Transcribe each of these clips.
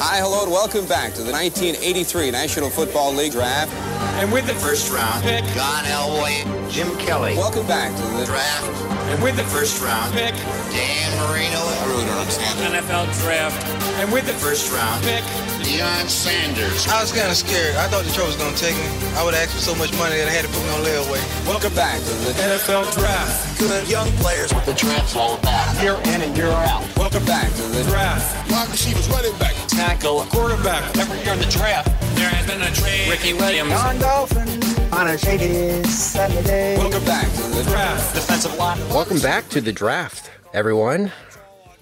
Hi, hello, and welcome back to the 1983 National Football League Draft. And with the first round pick, John Elway, Jim Kelly. Welcome back to the draft. And with the first round pick, Dan Marino. I really don't understand NFL draft. And with the first round pick, Deion Sanders. I was kind of scared. I thought Detroit was going to take me. I would ask for so much money that I had to put me on layaway. Welcome back to the NFL draft. Good young players. What the draft's all about. Year in and year out. Welcome back to the draft. Wide receivers, running back, tackle, quarterback. Every year in the draft, there has been a trade. Ricky Williams. John Dolphin on a shady Saturday. Welcome back to the draft. Defensive line. Welcome back to the draft, everyone.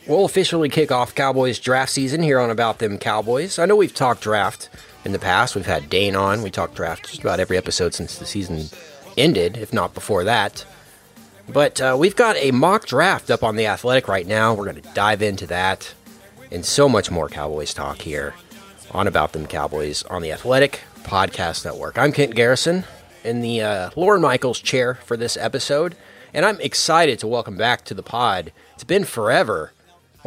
We'll officially kick off Cowboys draft season here on About Them Cowboys. I know we've talked draft in the past. We've had Dane on. We talked draft just about every episode since the season ended, if not before that. But uh, we've got a mock draft up on the Athletic right now. We're going to dive into that and so much more Cowboys talk here on About Them Cowboys on the Athletic Podcast Network. I'm Kent Garrison in the uh, Lauren Michaels chair for this episode, and I'm excited to welcome back to the pod. It's been forever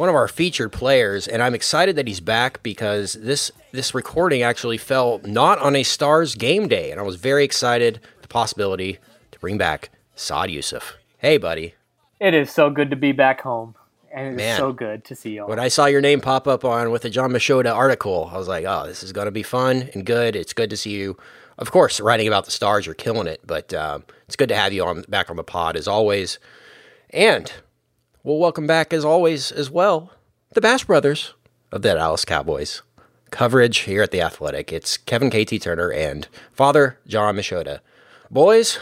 one of our featured players, and I'm excited that he's back because this this recording actually fell not on a Stars game day, and I was very excited the possibility to bring back Saad Yousuf. Hey, buddy. It is so good to be back home, and it's so good to see you. When I saw your name pop up on with the Jon Machota article, I was like, oh, this is going to be fun and good. It's good to see you. Of course, writing about the Stars, you're killing it, but um, it's good to have you on back on the pod as always. And we'll welcome back as always as well the Bash Brothers of the Dallas Cowboys. Coverage here at the Athletic. It's Kevin KT Turner and Father Jon Machota. Boys,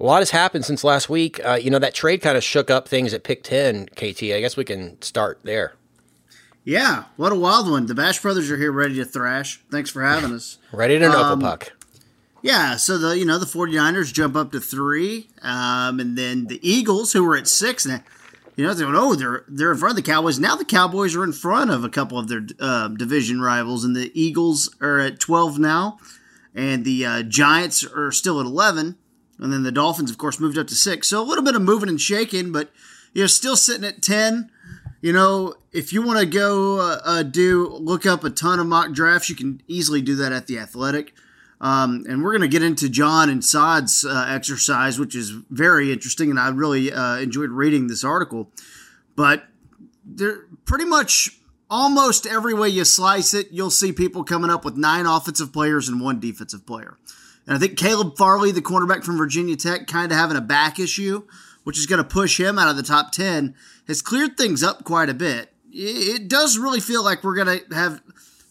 a lot has happened since last week. Uh, you know that trade kind of shook up things at pick ten. KT, I guess we can start there. Yeah, what a wild one. The Bash Brothers are here ready to thrash. Thanks for having us. ready to knuckle Um, puck. Yeah, so the you know the 49ers jump up to three, um, and then the Eagles, who were at six, and you know they're oh they're they're in front of the Cowboys. Now the Cowboys are in front of a couple of their um, division rivals, and the Eagles are at 12 now, and the uh, Giants are still at 11, and then the Dolphins, of course, moved up to six. So a little bit of moving and shaking, but you're still sitting at 10. You know, if you want to go uh, uh, do look up a ton of mock drafts, you can easily do that at the Athletic. Um, and we're going to get into John and Saad's uh, exercise, which is very interesting, and I really uh, enjoyed reading this article. But there, pretty much almost every way you slice it, you'll see people coming up with nine offensive players and one defensive player. And I think Caleb Farley, the cornerback from Virginia Tech, kind of having a back issue, which is going to push him out of the top 10, has cleared things up quite a bit. It does really feel like we're going to have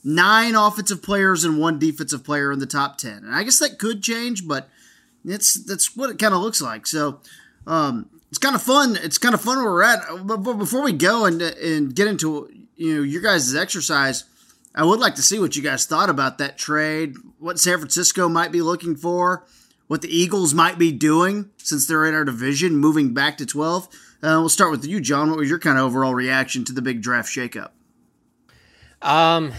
nine offensive players and one defensive player in the top 10. And I guess that could change, but it's that's what it kind of looks like. So um, it's kind of fun. It's kind of fun where we're at. But, before we go and and get into you know your guys' exercise, I would like to see what you guys thought about that trade. What San Francisco might be looking for. What the Eagles might be doing since they're in our division, moving back to 12. Uh, we'll start with you, John. What was your kind of overall reaction to the big draft shakeup? Um,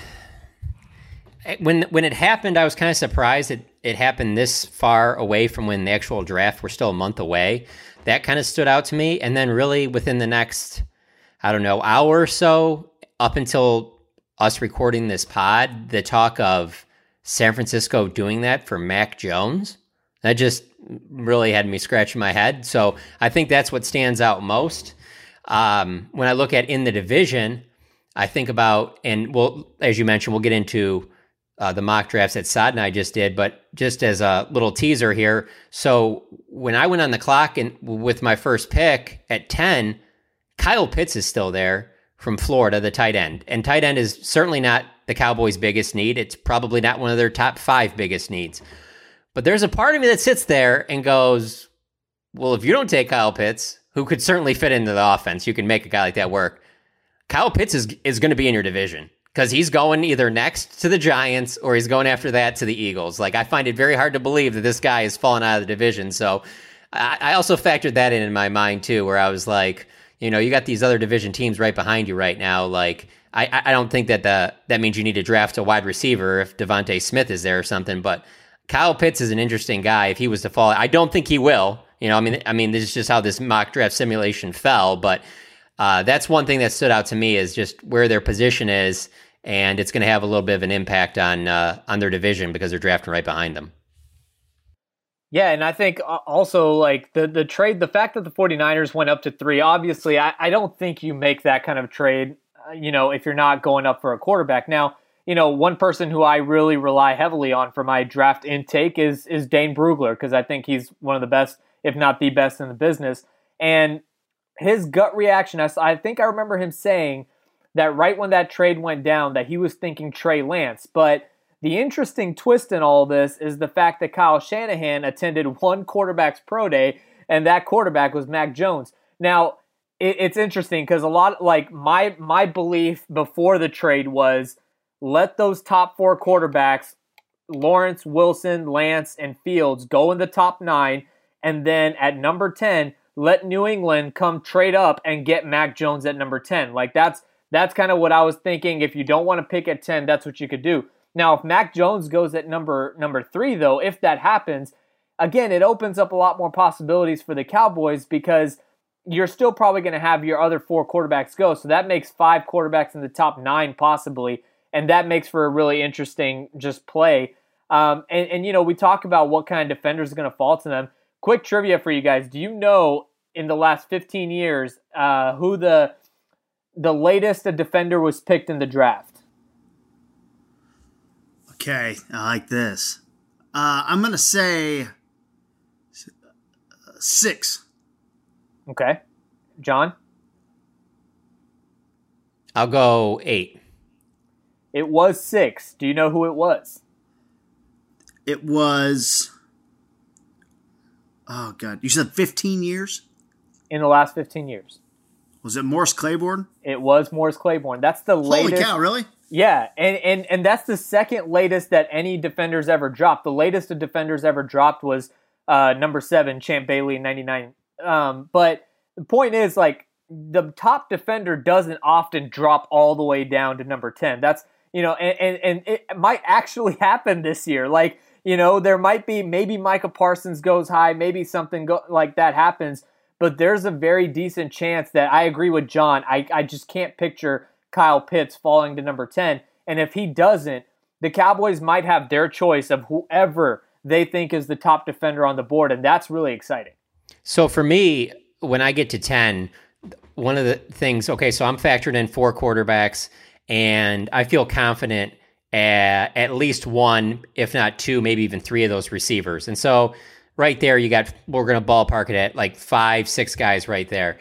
when when it happened, I was kind of surprised it it happened this far away from when the actual draft. We're still a month away. That kind of stood out to me, and then really within the next, I don't know, hour or so, up until us recording this pod, the talk of San Francisco doing that for Mac Jones, that just really had me scratching my head. So I think that's what stands out most. Um, when I look at in the division, I think about, and well, as you mentioned, we'll get into uh, the mock drafts that Saad and I just did, but just as a little teaser here. So when I went on the clock and with my first pick at 10, Kyle Pitts is still there from Florida, the tight end. And tight end is certainly not the Cowboys' biggest need. It's probably not one of their top five biggest needs. But there's a part of me that sits there and goes, well, if you don't take Kyle Pitts, who could certainly fit into the offense. You can make a guy like that work. Kyle Pitts is is going to be in your division because he's going either next to the Giants or he's going after that to the Eagles. Like I find it very hard to believe that this guy is falling out of the division. So I, I also factored that in in my mind too, where I was like, you know, you got these other division teams right behind you right now. Like I, I don't think that the that means you need to draft a wide receiver if DeVonta Smith is there or something. But Kyle Pitts is an interesting guy. If he was to fall, I don't think he will. You know, I mean, I mean, this is just how this mock draft simulation fell. But uh, that's one thing that stood out to me is just where their position is, and it's going to have a little bit of an impact on uh, on their division because they're drafting right behind them. Yeah, and I think also like the the trade, the fact that the 49ers went up to three, obviously, I, I don't think you make that kind of trade uh, you know, if you're not going up for a quarterback. Now, you know, one person who I really rely heavily on for my draft intake is is Dane Brugler because I think he's one of the best, if not the best in the business. And his gut reaction, I think I remember him saying that right when that trade went down, that he was thinking Trey Lance. But the interesting twist in all this is the fact that Kyle Shanahan attended one quarterback's pro day, and that quarterback was Mac Jones. Now, it, it's interesting because a lot like my my belief before the trade was let those top four quarterbacks Lawrence, Wilson, Lance, and Fields go in the top nine, and then at number ten, let New England come trade up and get Mac Jones at number ten. Like that's that's kind of what I was thinking. If you don't want to pick at ten, that's what you could do. Now, if Mac Jones goes at number number three, though, if that happens, again, it opens up a lot more possibilities for the Cowboys because you're still probably going to have your other four quarterbacks go. So that makes five quarterbacks in the top nine possibly, and that makes for a really interesting just play. Um, and, and you know, we talk about what kind of defenders are going to fall to them. Quick trivia for you guys: Do you know in the last 15 years uh, who the the latest a defender was picked in the draft? Okay, I like this. Uh, I'm going to say six. Okay. John? I'll go eight. It was six. Do you know who it was? It was. Oh, God. You said 15 years? In the last 15 years. Was it Morris Claiborne? It was Morris Claiborne. That's the Holy latest. cow, really? Yeah, and, and and that's the second latest that any defenders ever dropped. The latest a defenders ever dropped was uh, number seven, Champ Bailey in '99. Um, but the point is, like, the top defender doesn't often drop all the way down to number 10. That's, you know, and, and, and it might actually happen this year. Like, you know, there might be maybe Micah Parsons goes high, maybe something go, like that happens, but there's a very decent chance that I agree with John. I, I just can't picture Kyle Pitts falling to number 10. And if he doesn't, the Cowboys might have their choice of whoever they think is the top defender on the board, and that's really exciting. So for me, when I get to 10, one of the things, okay, so I'm factored in four quarterbacks, and I feel confident at at least one, if not two, maybe even three of those receivers. And so right there, you got, we're going to ballpark it at like five, six guys right there.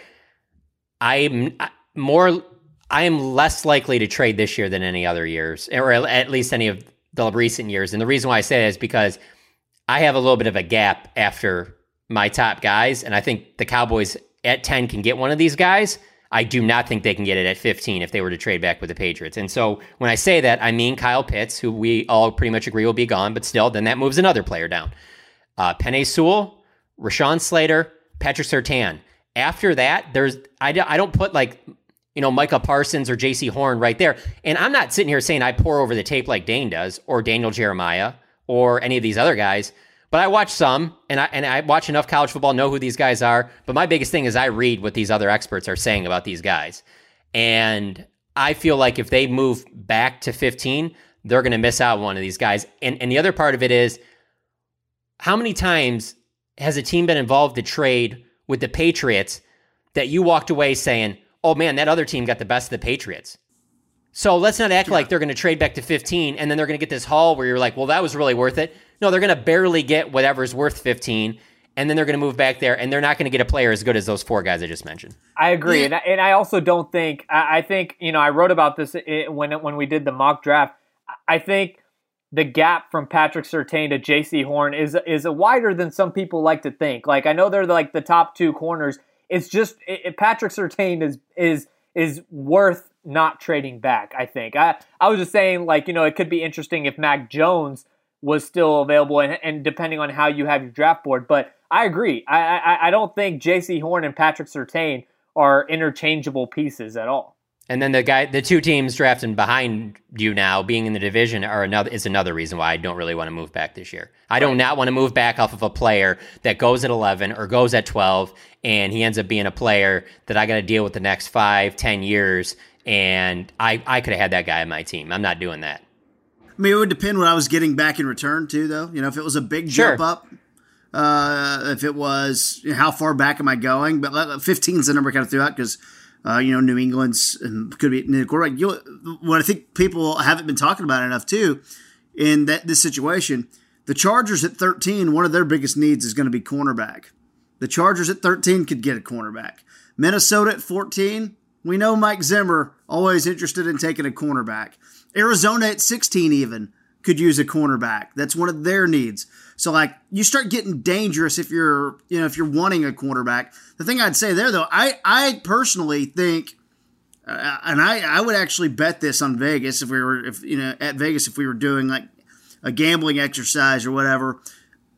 I'm more, I am less likely to trade this year than any other years, or at least any of the recent years. And the reason why I say that is because I have a little bit of a gap after my top guys, and I think the Cowboys at 10 can get one of these guys. I do not think they can get it at 15 if they were to trade back with the Patriots. And so when I say that, I mean Kyle Pitts, who we all pretty much agree will be gone, but still, then that moves another player down. Uh, Penei Sewell, Rashawn Slater, Patrick Surtain. After that, there's I, I don't put like you know Micah Parsons or Jaycee Horn right there. And I'm not sitting here saying I pour over the tape like Dane does or Daniel Jeremiah or any of these other guys. But I watch some, and I and I watch enough college football, know who these guys are. But my biggest thing is I read what these other experts are saying about these guys, and I feel like if they move back to 15, they're going to miss out on one of these guys. And and the other part of it is, how many times has a team been involved to trade with the Patriots that you walked away saying, "Oh man, that other team got the best of the Patriots." So let's not act yeah. like they're going to trade back to 15 and then they're going to get this haul where you're like, well, that was really worth it. No, they're going to barely get whatever's worth 15 and then they're going to move back there and they're not going to get a player as good as those four guys I just mentioned. I agree. And I, and I also don't think, I, I think, you know, I wrote about this eh, when, when we did the mock draft. I think the gap from Patrick Surtain to Jaycee Horn is is wider than some people like to think. Like I know they're like the top two corners it's just it- Patrick Surtain is is is worth not trading back. I think. I I was just saying like you know it could be interesting if Mac Jones was still available and, and depending on how you have your draft board. But I agree. I I, I don't think Jaycee Horn and Patrick Surtain are interchangeable pieces at all. And then the guy, the two teams drafting behind you now, being in the division, are another is another reason why I don't really want to move back this year. I do not want to move back off of a player that goes at eleven or goes at twelve, and he ends up being a player that I got to deal with the next five, ten years. And I, I could have had that guy on my team. I'm not doing that. I mean, it would depend what I was getting back in return too, though. You know, if it was a big Sure. jump up, uh, if it was you know, how far back am I going? But 15 is the number I kind of threw out because uh, you know New England's could be the quarterback. You what I think people haven't been talking about enough too in that this situation, the Chargers at 13, one of their biggest needs is going to be cornerback. The Chargers at 13 could get a cornerback. Minnesota at 14, we know Mike Zimmer always interested in taking a cornerback. Arizona at 16 even could use a cornerback. That's one of their needs. So like you start getting dangerous if you're you know if you're wanting a quarterback. The thing I'd say there though, I I personally think uh, and I I would actually bet this on Vegas if we were if you know at Vegas if we were doing like a gambling exercise or whatever.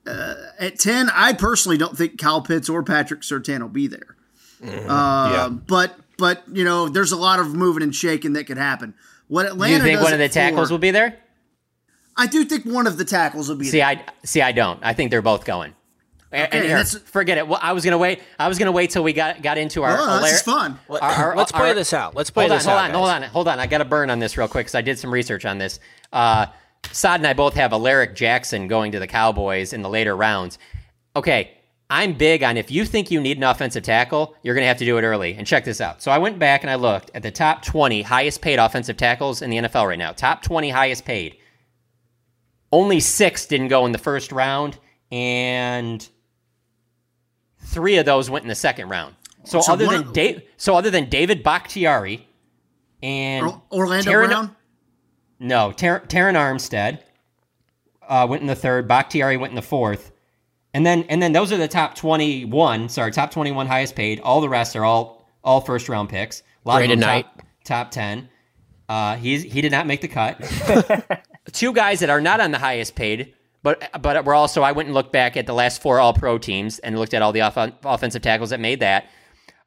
Uh, at 10, I personally don't think Kyle Pitts or Patrick Surtain will be there. Uh, Yeah. But but you know, there's a lot of moving and shaking that could happen. What Atlanta? Do you think does one of the tackles four- will be there? I do think one of the tackles will be See, there. I see. I don't. I think they're both going. And, and Okay, here, forget it. Well, I was gonna wait. I was gonna wait till we got got into our. Oh, this our- is fun. our- our- Let's play our- this out. Let's play hold this on, out, Hold on, hold on, hold on. I got to burn on this real quick because I did some research on this. Uh, Saad and I both have Alaric Jackson going to the Cowboys in the later rounds. Okay, I'm big on if you think you need an offensive tackle, you're going to have to do it early. And check this out. So I went back and I looked at the top 20 highest paid offensive tackles in the NFL right now. Top 20 highest paid. Only six didn't go in the first round, and three of those went in the second round. So, So other than of- Da- so other than David Bakhtiari and Orlando Taron- Brown. no, Ter- Terron Armstead uh, went in the third. Bakhtiari went in the fourth, and then and then those are the top twenty one. Sorry, top twenty one highest paid. All the rest are all all first round picks. A lot Brandon of them top, top ten. Uh, he's he did not make the cut. Two guys that are not on the highest paid, but but we're also I went and looked back at the last four All Pro teams and looked at all the off- offensive tackles that made that.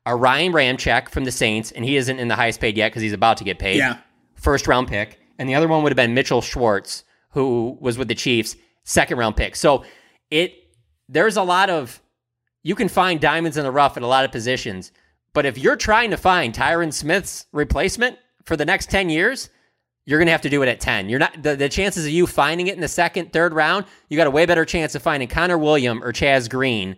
Are Ryan Ramczyk from the Saints, and he isn't in the highest paid yet because he's about to get paid Yeah. first round pick, and the other one would have been Mitchell Schwartz, who was with the Chiefs, second round pick. So it there's a lot of you can find diamonds in the rough at a lot of positions, but if you're trying to find Tyron Smith's replacement for the next ten years, you're gonna have to do it at ten. You're not the, the chances of you finding it in the second, third round, you got a way better chance of finding Connor William or Chaz Green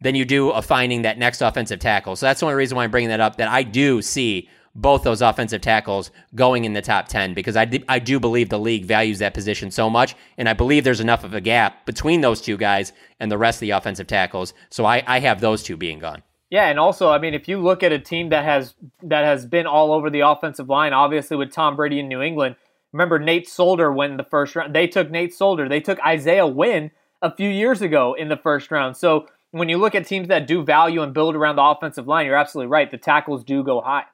than you do of finding that next offensive tackle. So that's the only reason why I'm bringing that up. That I do see both those offensive tackles going in the top 10 because I, I do believe the league values that position so much. And I believe there's enough of a gap between those two guys and the rest of the offensive tackles. So I, I have those two being gone. Yeah, and also, I mean, if you look at a team that has that has been all over the offensive line, obviously with Tom Brady in New England. Remember, Nate Solder in the first round. They took Nate Solder. They took Isaiah Wynn a few years ago in the first round. So when you look at teams that do value and build around the offensive line, you're absolutely right. The tackles do go high.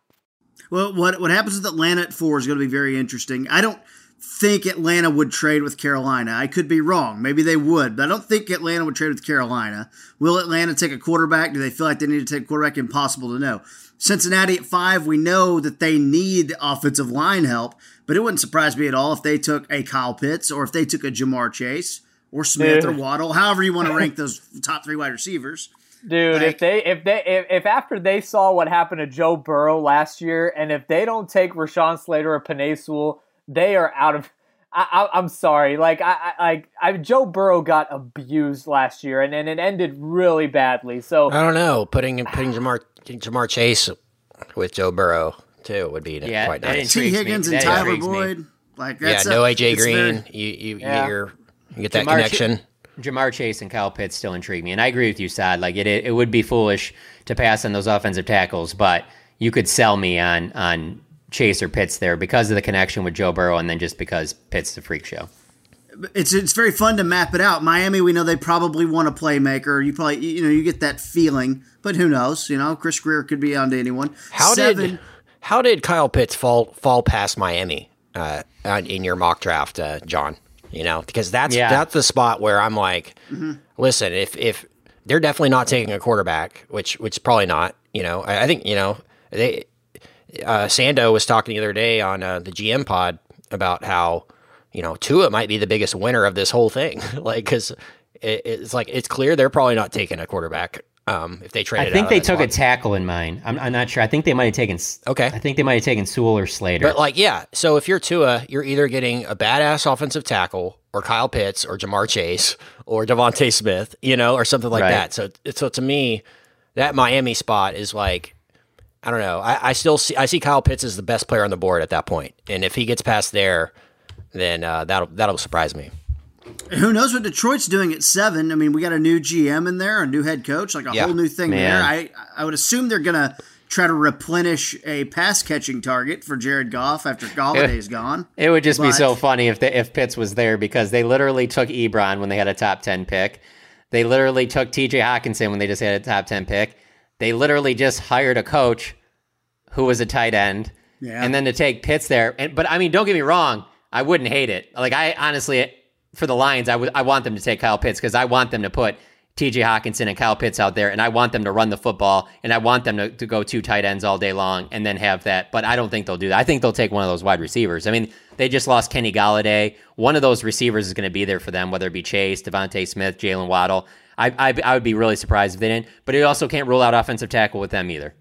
Well, what what happens with Atlanta at four is going to be very interesting. I don't think Atlanta would trade with Carolina. I could be wrong. Maybe they would, but I don't think Atlanta would trade with Carolina. Will Atlanta take a quarterback? Do they feel like they need to take a quarterback? Impossible to know. Cincinnati at five, we know that they need offensive line help, but it wouldn't surprise me at all if they took a Kyle Pitts or if they took a Ja'Marr Chase or Smith or Waddle, however you want to rank those top three wide receivers. Dude, Like- if they if they if, if after they saw what happened to Joe Burrow last year, and if they don't take Rashawn Slater or Penei Sewell, they are out of. I, I, I'm sorry, like I, I like I, Joe Burrow got abused last year, and, and it ended really badly. So I don't know. Putting putting Jamar Ja'Marr Chase with Joe Burrow too would be Yeah, quite nice. T. Intrigues me. Higgins and That Tyler intrigues me. Boyd, like Yeah, that's no a- AJ Green. very- you you Yeah. you're, you get that Jamar Ch- connection. Ja'Marr Chase and Kyle Pitts still intrigue me, and I agree with you, Saad. Like it, it, it would be foolish to pass on those offensive tackles, but you could sell me on on Chase or Pitts there because of the connection with Joe Burrow, and then just because Pitts the freak show. it's it's very fun to map it out. Miami, we know they probably want a playmaker. You probably you know you get that feeling, but who knows? You know, Chris Grier could be onto anyone. How Seven, did how did Kyle Pitts fall fall past Miami uh, in your mock draft, uh, John? You know, because that's Yeah. that's the spot where I'm like, listen, if if they're definitely not taking a quarterback, which which probably not. You know, I, I think you know they. Uh, Sando was talking the other day on uh, the GM pod about how you know Tua might be the biggest winner of this whole thing, like because it, it's like it's clear they're probably not taking a quarterback um, if they trade. I think they took a tackle in mind. I'm, I'm not sure. I think they might have taken. Okay. I think they might have taken Sewell or Slater. But like, yeah. So if you're Tua, you're either getting a badass offensive tackle, or Kyle Pitts, or Ja'Marr Chase, or DeVonta Smith, you know, or something like Right. that. So, so to me, that Miami spot is like, I don't know. I, I still see I see Kyle Pitts as the best player on the board at that point. point, and if he gets past there, then uh, that'll that'll surprise me. who knows what Detroit's doing at seven? I mean, we got a new GM in there, a new head coach, like a Yeah. whole new thing Man. there. I I would assume they're gonna try to replenish a pass catching target for Jared Goff after Golladay's gone. It would just be so funny if the, if Pitts was there because they literally took Ebron when they had a top ten pick. They literally took T.J. Hockenson when they just had a top ten pick. They literally just hired a coach who was a tight end, Yeah. and then to take Pitts there. And but I mean, don't get me wrong, I wouldn't hate it. Like I honestly, for the Lions, I would I want them to take Kyle Pitts because I want them to put T.J. Hockenson and Kyle Pitts out there, and I want them to run the football, and I want them to, to go two tight ends all day long, and then have that. But I don't think they'll do that. I think they'll take one of those wide receivers. I mean, they just lost Kenny Golladay. One of those receivers is going to be there for them, whether it be Chase, DeVonta Smith, Jaylen Waddle. I, I I would be really surprised if they didn't. But you also can't rule out offensive tackle with them either.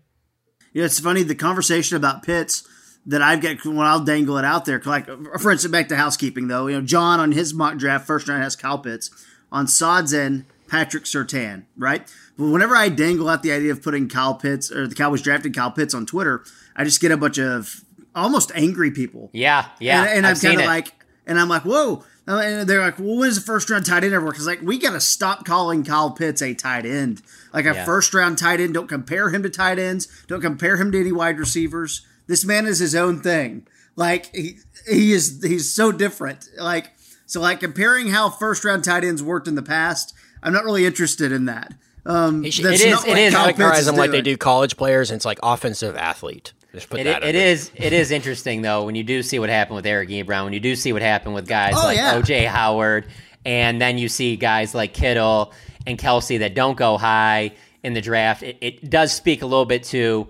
You know, it's funny the conversation about Pitts that I've get when I'll dangle it out there. Like, for instance, back to housekeeping though. You know, John on his mock draft first round has Kyle Pitts on Saad's end, Patrick Surtain, right? But whenever I dangle out the idea of putting Kyle Pitts or the Cowboys drafted Kyle Pitts on Twitter, I just get a bunch of almost angry people. Yeah, yeah. and, and I'm kind of like, and I'm like, whoa. Uh, And they're like, well, when's the first round tight end ever? Because like, we got to stop calling Kyle Pitts a tight end. Like a Yeah. first round tight end. Don't compare him to tight ends. Don't compare him to any wide receivers. This man is his own thing. Like he he is he's so different. Like so like comparing how first round tight ends worked in the past. I'm not really interested in that. Um, He should- that's It is- not it is. Kyle Like, Pitts is them like they do college players, and it's like offensive athlete. Just put It, that. it under. is it is interesting though when you do see what happened with Eric Ebron, when you do see what happened with guys Oh, like yeah. OJ Howard, and then you see guys like Kittle and Kelce that don't go high in the draft. It, it does speak a little bit to.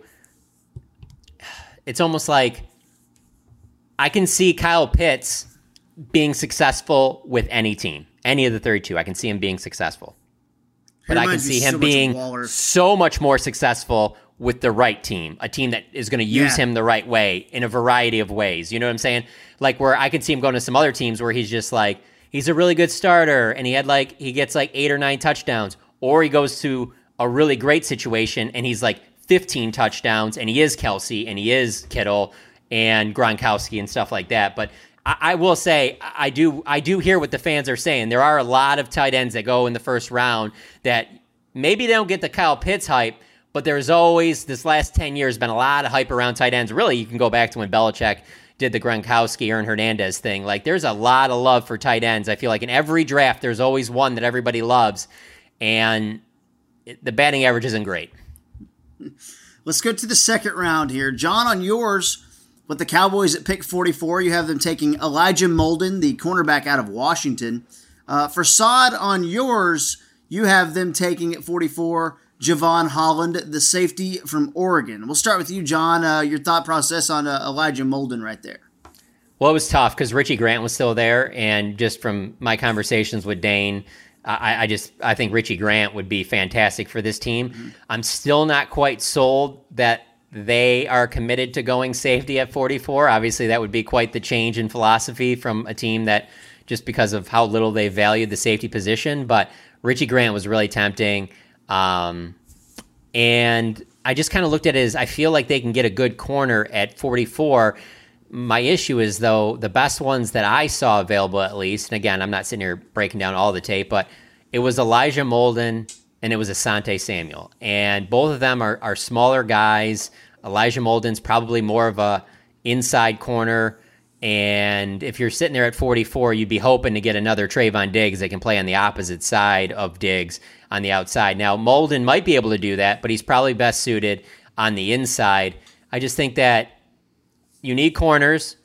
It's almost like I can see Kyle Pitts being successful with any team, any of the thirty-two. I can see him being successful but I can see him much of being Waller. so much more successful with the right team, a team that is going to use Yeah. him the right way in a variety of ways. You know what I'm saying? Like where I can see him going to some other teams where he's just like he's a really good starter and he had like he gets like 8 or 9 touchdowns or he goes to a really great situation and he's like 15 touchdowns and he is Kelce and he is Kittle and Gronkowski and stuff like that. But I, I will say I I do I do hear what the fans are saying. There are a lot of tight ends that go in the first round that maybe they don't get the Kyle Pitts hype, but there's always this last 10 years been a lot of hype around tight ends. Really, you can go back to when Belichick did the Gronkowski Aaron Hernandez thing. Like there's a lot of love for tight ends. I feel like in every draft there's always one that everybody loves and the batting average isn't great. Let's go to the second round here. John, on yours, with the Cowboys at pick 44, you have them taking Elijah Molden, the cornerback out of Washington. Uh, for Saad, on yours, you have them taking at 44 Jevon Holland, the safety from Oregon. We'll start with you, John. Uh, your thought process on uh, Elijah Molden right there. Well, it was tough because Richie Grant was still there, and just from my conversations with Dane, I, I just I think Richie Grant would be fantastic for this team. I'm still not quite sold that they are committed to going safety at 44. Obviously, that would be quite the change in philosophy from a team that just because of how little they valued the safety position. But Richie Grant was really tempting. Um, and I just kind of looked at it as I feel like they can get a good corner at 44. My issue is though the best ones that I saw available at least, and again I'm not sitting here breaking down all the tape, but it was Elijah Molden and it was Asante Samuel, and both of them are, are smaller guys. Elijah Molden's probably more of a inside corner, And if you're sitting there at 44, you'd be hoping to get another Trevon Diggs that can play on the opposite side of Diggs on the outside. Now, Molden might be able to do that, but he's probably best suited on the inside. I just think that you need corners,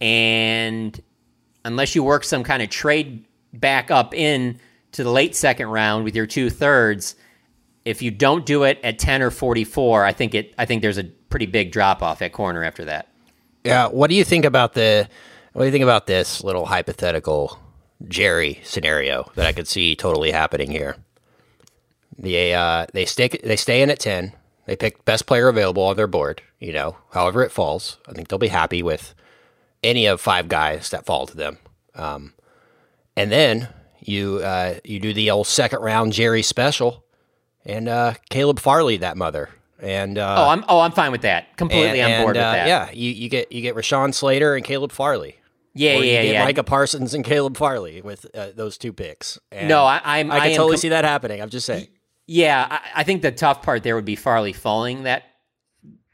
and unless you work some kind of trade back up in to the late second round with your two thirds, if you don't do it at 10 or 44, I think it I think there's a pretty big drop off at corner after that. Yeah. What do you think about the? What do you think about this little hypothetical Jerry scenario that I could see totally happening here? They uh, they stay they stay in at ten. They pick best player available on their board. You know, however it falls, I think they'll be happy with any of five guys that fall to them. Um, and then you uh, you do the old second round Jerry special, and uh, Caleb Farley that mother. And uh, oh, I'm oh I'm fine with that. Completely and, on board and, with that. Yeah, you, you get you get Rashawn Slater and Caleb Farley. Yeah, or you yeah, get yeah. Micah Parsons and Caleb Farley with uh, those two picks. And No, I- I'm- I I can am totally com- see that happening. I'm just saying. Yeah, I, I think the tough part there would be Farley falling that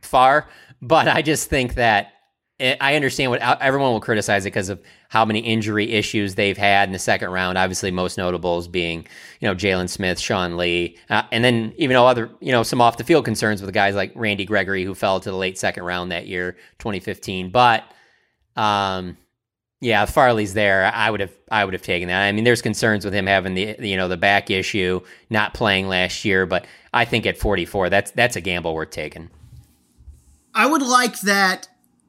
far, but I just think that eh, I understand what everyone will criticize it because of how many injury issues they've had in the second round. Obviously, most notables being you know Jaylon Smith, Sean Lee, uh, and then even though other you know some off the field concerns with guys like Randy Gregory who fell to the late second round that year, 2015. But um, yeah, if Farley's there. I would have I would have taken that. I mean, there's concerns with him having the you know the back issue, not playing last year, but I think at 44, that's that's a gamble worth taking. I would like that,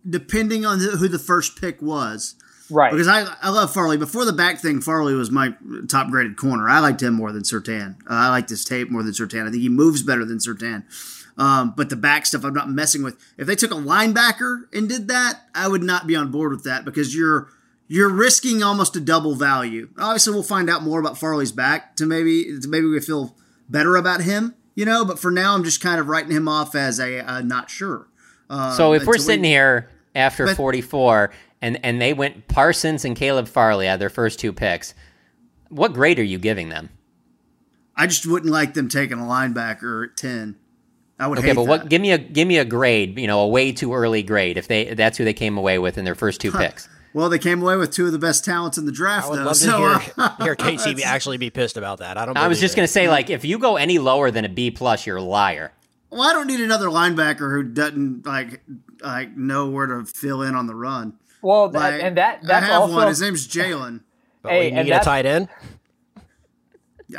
depending on who the first pick was. Right. Because I, I love Farley. Before the back thing, Farley was my top graded corner. I liked him more than Surtain. Uh, I liked his tape more than Surtain. I think he moves better than Surtain. Um, but the back stuff, I'm not messing with. If they took a linebacker and did that, I would not be on board with that because you're you're risking almost a double value. Obviously, we'll find out more about Farley's back to maybe to maybe we feel better about him, you know. But for now, I'm just kind of writing him off as a uh, not sure. Uh, so if we're until we- sitting here after But- 44 and and they went Parsons and Caleb Farley at their first two picks, what grade are you giving them? I just wouldn't like them taking a linebacker at ten. I would Okay, hate but that. what? Give me a give me a grade. You know, a way too early grade. If they that's who they came away with in their first two picks. Well, they came away with two of the best talents in the draft, I would though. love to so, hear, uh, hear Casey be- actually be pissed about that. I don't. I was just it. gonna say, like, if you go any lower than a B plus, you're a liar. well, I don't need another linebacker who doesn't like like know where to fill in on the run. Well, that, Like, and that that's I have also one. His name's Jaylon. But Hey, we need a tight end.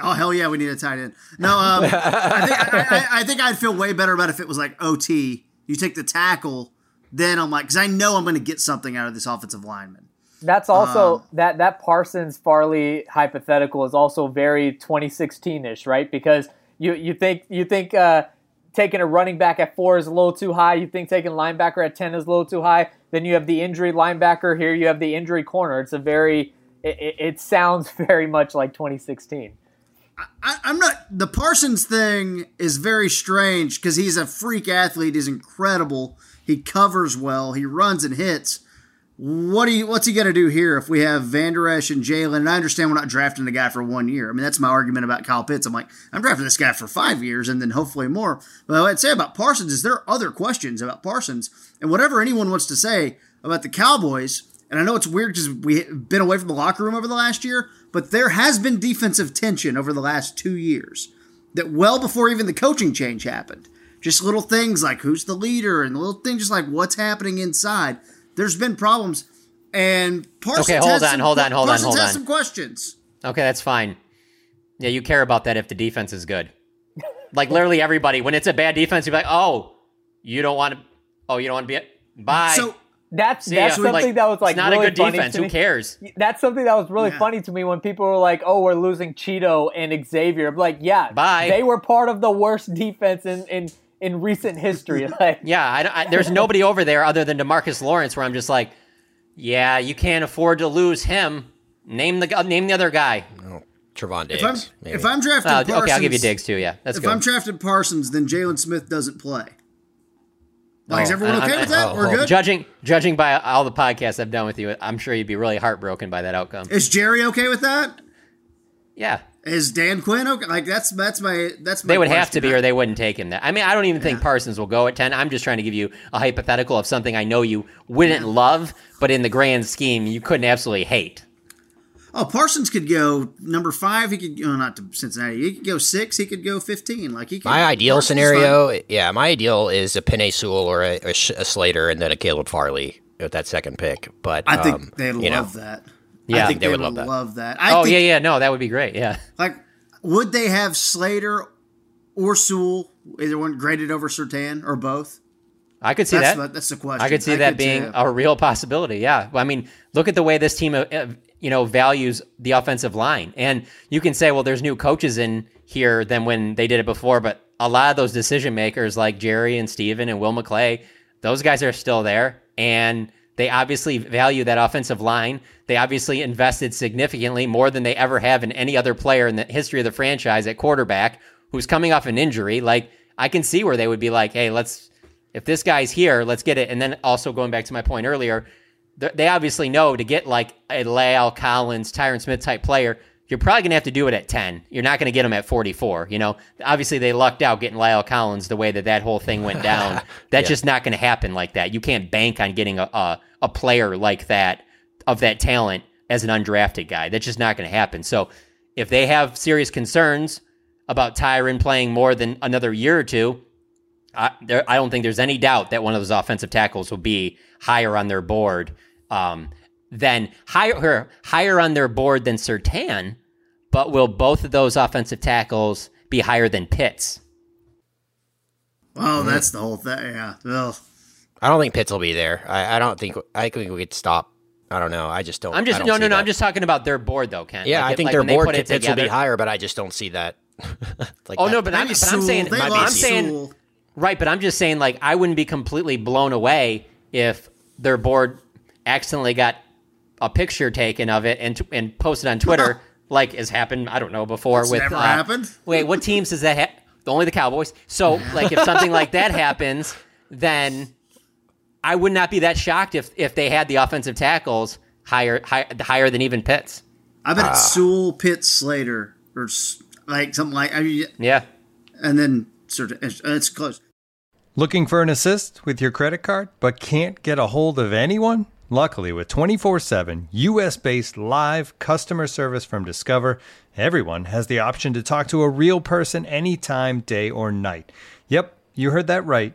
Oh hell yeah, we need a tight end. No, um, I think I, I, I think I'd feel way better about if it was like OT. You take the tackle, then I'm like, because I know I'm going to get something out of this offensive lineman. That's also Um, that that Parsons Farley hypothetical is also very 2016ish, right? Because you you think you think uh, taking a running back at four is a little too high. You think taking linebacker at ten is a little too high. Then you have the injury linebacker here. You have the injury corner. It's a very it, it, it sounds very much like 2016. I, I'm not. The Parsons thing is very strange because he's a freak athlete. He's incredible. He covers well. He runs and hits. What do you? What's he going to do here if we have Van and Jaylon? And I understand we're not drafting the guy for one year. I mean, that's my argument about Kyle Pitts. I'm like, I'm drafting this guy for five years and then hopefully more. But what I'd say about Parsons is there are other questions about Parsons and whatever anyone wants to say about the Cowboys. And I know it's weird because we've been away from the locker room over the last year, but there has been defensive tension over the last two years that well before even the coaching change happened. Just little things like who's the leader and little things just like what's happening inside. There's been problems. And Parsons Okay, hold on, some, hold on, hold on, hold on. some questions. Okay, that's fine. Yeah, you care about that if the defense is good. Like literally everybody, when it's a bad defense, you're like, oh, you don't want to. Oh, you don't want to be. it. Bye. So That's See that's ya. something Like, that was like it's not really a good funny defense. to Who me. cares? That's something that was really Yeah. funny to me when people were like, "Oh, we're losing Chido and Xavier." I'm like, yeah, Bye. They were part of the worst defense in in, in recent history. Like, Yeah, I, I, there's nobody over there other than Demarcus Lawrence where I'm just like, yeah, you can't afford to lose him. Name the name the other guy. Trevon Diggs. if I'm maybe. if I'm drafting Uh, Parsons, okay, I'll give you Diggs too. Yeah, that's if good. I'm drafting Parsons, then Jaylon Smith doesn't play. Like, is Oh, everyone I- okay I- with that? oh, We're oh, good. Judging judging by all the podcasts I've done with you, I'm sure you'd be really heartbroken by that outcome. Is Jerry okay with that? Yeah, Is Dan Quinn okay? Like that's that's my that's my They would have to be, or they wouldn't take him. That I mean, I don't even think Parsons will go at ten. I'm just trying to give you a hypothetical of something I know you wouldn't love, but in the grand scheme, you couldn't absolutely hate. Oh, Parsons could go number five. He could go not to Cincinnati. He could go six. He could go fifteen. Like he could. My ideal Parsons scenario, yeah, my ideal is a Penei Sewell or a, a, Sh- a Slater and then a Caleb Farley with that second pick. But I think um, they'd you know, love that. Yeah, I think they they, would would love love that. that. I oh think, yeah, yeah, no, that would be great. Yeah, Like, would they have Slater or Sewell, either one graded over Surtain or both? I could see That's that. what- that's the question. I could see I that could being too. a real possibility. Yeah. Well, I mean, look at the way this team, uh, uh, you know, values the offensive line, and you can say, well, there's new coaches in here than when they did it before, but a lot of those decision makers, like Jerry and Steven and Will McClay, those guys are still there, and they obviously value that offensive line. They obviously invested significantly more than they ever have in any other player in the history of the franchise at quarterback who's coming off an injury. Like, I can see where they would be like, hey, let's if this guy's here, let's get it. And then also going back to my point earlier, they obviously know to get like a La'el Collins, Tyron Smith type player, you're probably going to have to do it at 10. You're not going to get them at 44. You know, obviously they lucked out getting La'el Collins the way that that whole thing went down. That's Yeah. just not going to happen like that. You can't bank on getting a, a, a player like that of that talent as an undrafted guy. That's just not going to happen. So if they have serious concerns about Tyron playing more than another year or two, I, there, I don't think there's any doubt that one of those offensive tackles will be higher on their board um, than higher higher on their board than Surtain. But will both of those offensive tackles be higher than Pitts? Oh, that's the whole thing. Yeah. Ugh. I don't think Pitts will be there. I, I don't think. I think we could stop. I don't know. I just don't. I'm just don't no see no no. that. I'm just talking about their board though, Ken. Yeah, Like, I think like their board put it Pitts will be higher, but I just don't see that. like oh that. no, but I'm, but I'm saying, Sewell. They but love I'm saying, right. But I'm just saying, like, I wouldn't be completely blown away if their board accidentally got a picture taken of it and and posted on Twitter, like has happened. I don't know before That's with never uh, happened. Wait, what teams does that? Ha- only the Cowboys. So, like, if something like that happens, then I would not be that shocked if if they had the offensive tackles higher higher, higher than even Pitts. I bet Ah. it's Sewell, Pitt, Slater, or like something like. I mean, Yeah. and then Surtain. It's, it's close. Looking for an assist with your credit card, but can't get a hold of anyone? Luckily, with 24 7 US based live customer service from Discover, everyone has the option to talk to a real person anytime, day or night. Yep, you heard that right.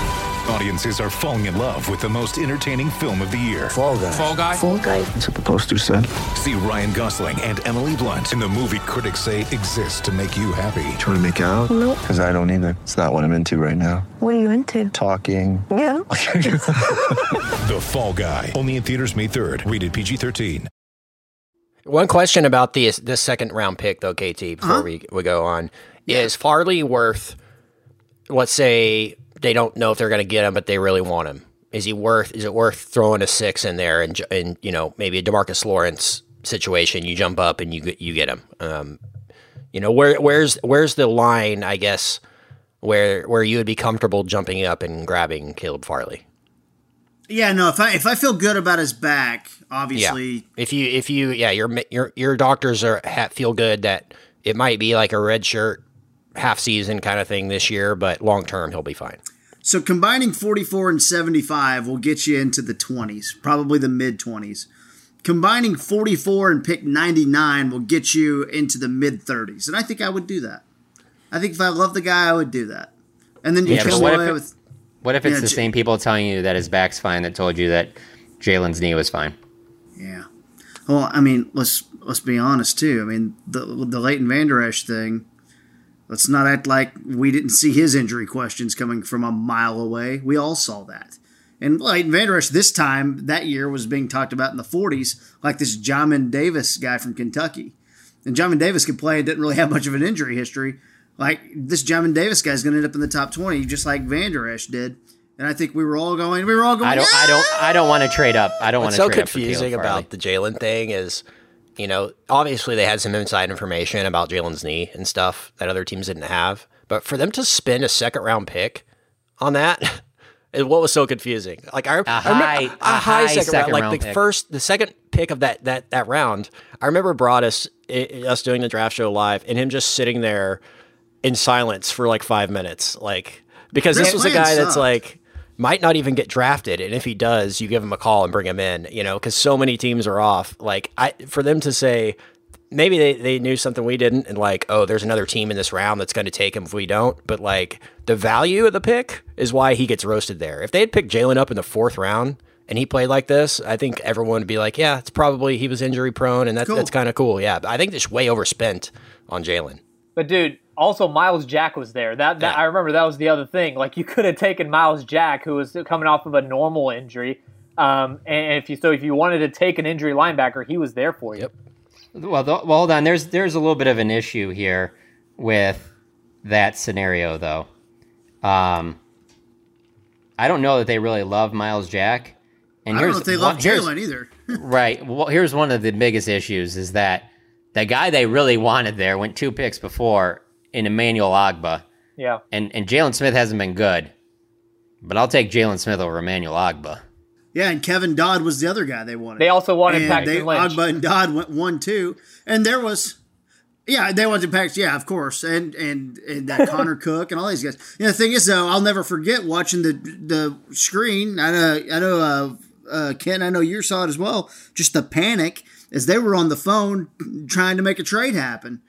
Audiences are falling in love with the most entertaining film of the year. Fall guy. Fall guy. Fall guy. That's what the poster said. See Ryan Gosling and Emily Blunt in the movie critics say exists to make you happy. Trying to make it out? Nope. Because I don't either. It's not what I'm into right now. What are you into? Talking. Yeah. The Fall Guy. Only in theaters May 3rd. Rated PG-13. One question about the this second round pick though, KT, before Uh-huh. we, we go on. Is Farley worth let's say they don't know if they're gonna get him, but they really want him. Is he worth is it worth throwing a six in there and and you know, maybe a DeMarcus Lawrence situation, you jump up and you get you get him. Um you know, where where's where's the line, I guess, where where you would be comfortable jumping up and grabbing Caleb Farley? Yeah, no. If I if I feel good about his back, Yeah. obviously, If you if you yeah your your your doctors are ha, feel good that it might be like a red shirt half season kind of thing this year, but long term he'll be fine. So combining 44 and 75 will get you into the 20s, probably the mid 20s. Combining 44 and pick 99 will get you into the mid 30s. And I think I would do that. I think if I love the guy, I would do that. And then you Yeah, come what away if, with what if it's the J- same people telling you that his back's fine that told you that Jaylon's knee was fine? Yeah. Well, I mean, let's let's be honest too. I mean, the the Leighton Vander Esch thing. Let's not act like we didn't see his injury questions coming from a mile away. We all saw that. And Leighton Vander Esch this time that year was being talked about in the 40s, like this Jamin Davis guy from Kentucky. And Jamin Davis could play and didn't really have much of an injury history. Like this Jamin Davis guy's going to end up in the top 20, just like Vander Esch did. And I think we were all going, we were all going. I don't. I don't. I don't want to trade up. I don't want to so trade up for confusing about the Jaylon thing is, you know, obviously they had some inside information about Jaylon's knee and stuff that other teams didn't have, but for them to spend a second round pick on that. Is what was so confusing. Like I, I remember high- a, a high, high second, second round, like round the pick. first, the second pick of that that that round. I remember brought us i- us doing the draft show live and him just sitting there in silence for like five minutes, like because Chris this was a Bland guy that's like might not even get drafted, and if he does, you give him a call and bring him in. You know, because so many teams are off. Like I, for them to say maybe they, they knew something we didn't, and like, oh, there's another team in this round that's going to take him if we don't. But like the value of the pick is why he gets roasted there. If they had picked Jaylon up in the fourth round. And he played like this. I think everyone would be like, "Yeah, it's probably he was injury prone, and that, Cool. that's kind of cool." Yeah, I think it's way overspent on Jaylon. But dude, also Myles Jack was there. That, that I remember that was the other thing. Like you could have taken Myles Jack, who was coming off of a normal injury. Um, and if you so if you wanted to take an injury linebacker, he was there for you. Yep. Well, th- well, hold on. There's there's a little bit of an issue here with that scenario, though. Um, I don't know that they really love Myles Jack. And I don't here's know if they love here's- Jaylon either. right. Well, here's one of the biggest issues is that the guy they really wanted there went two picks before in Emmanuel Ogbah, Yeah. and and Jaylon Smith hasn't been good. But I'll take Jaylon Smith over Emmanuel Ogbah. Yeah, and Kevin Dodd was the other guy they wanted. They also wanted and Paxton they, Lynch. Ogbah and Dodd went one two, and there was, yeah, they wanted Paxton. Yeah, of course, and and and that Connor Cook and all these guys. You know, the thing is though, I'll never forget watching the the screen. I know, I know, uh, uh, Ken, I know you saw it as well. Just the panic as they were on the phone trying to make a trade happen.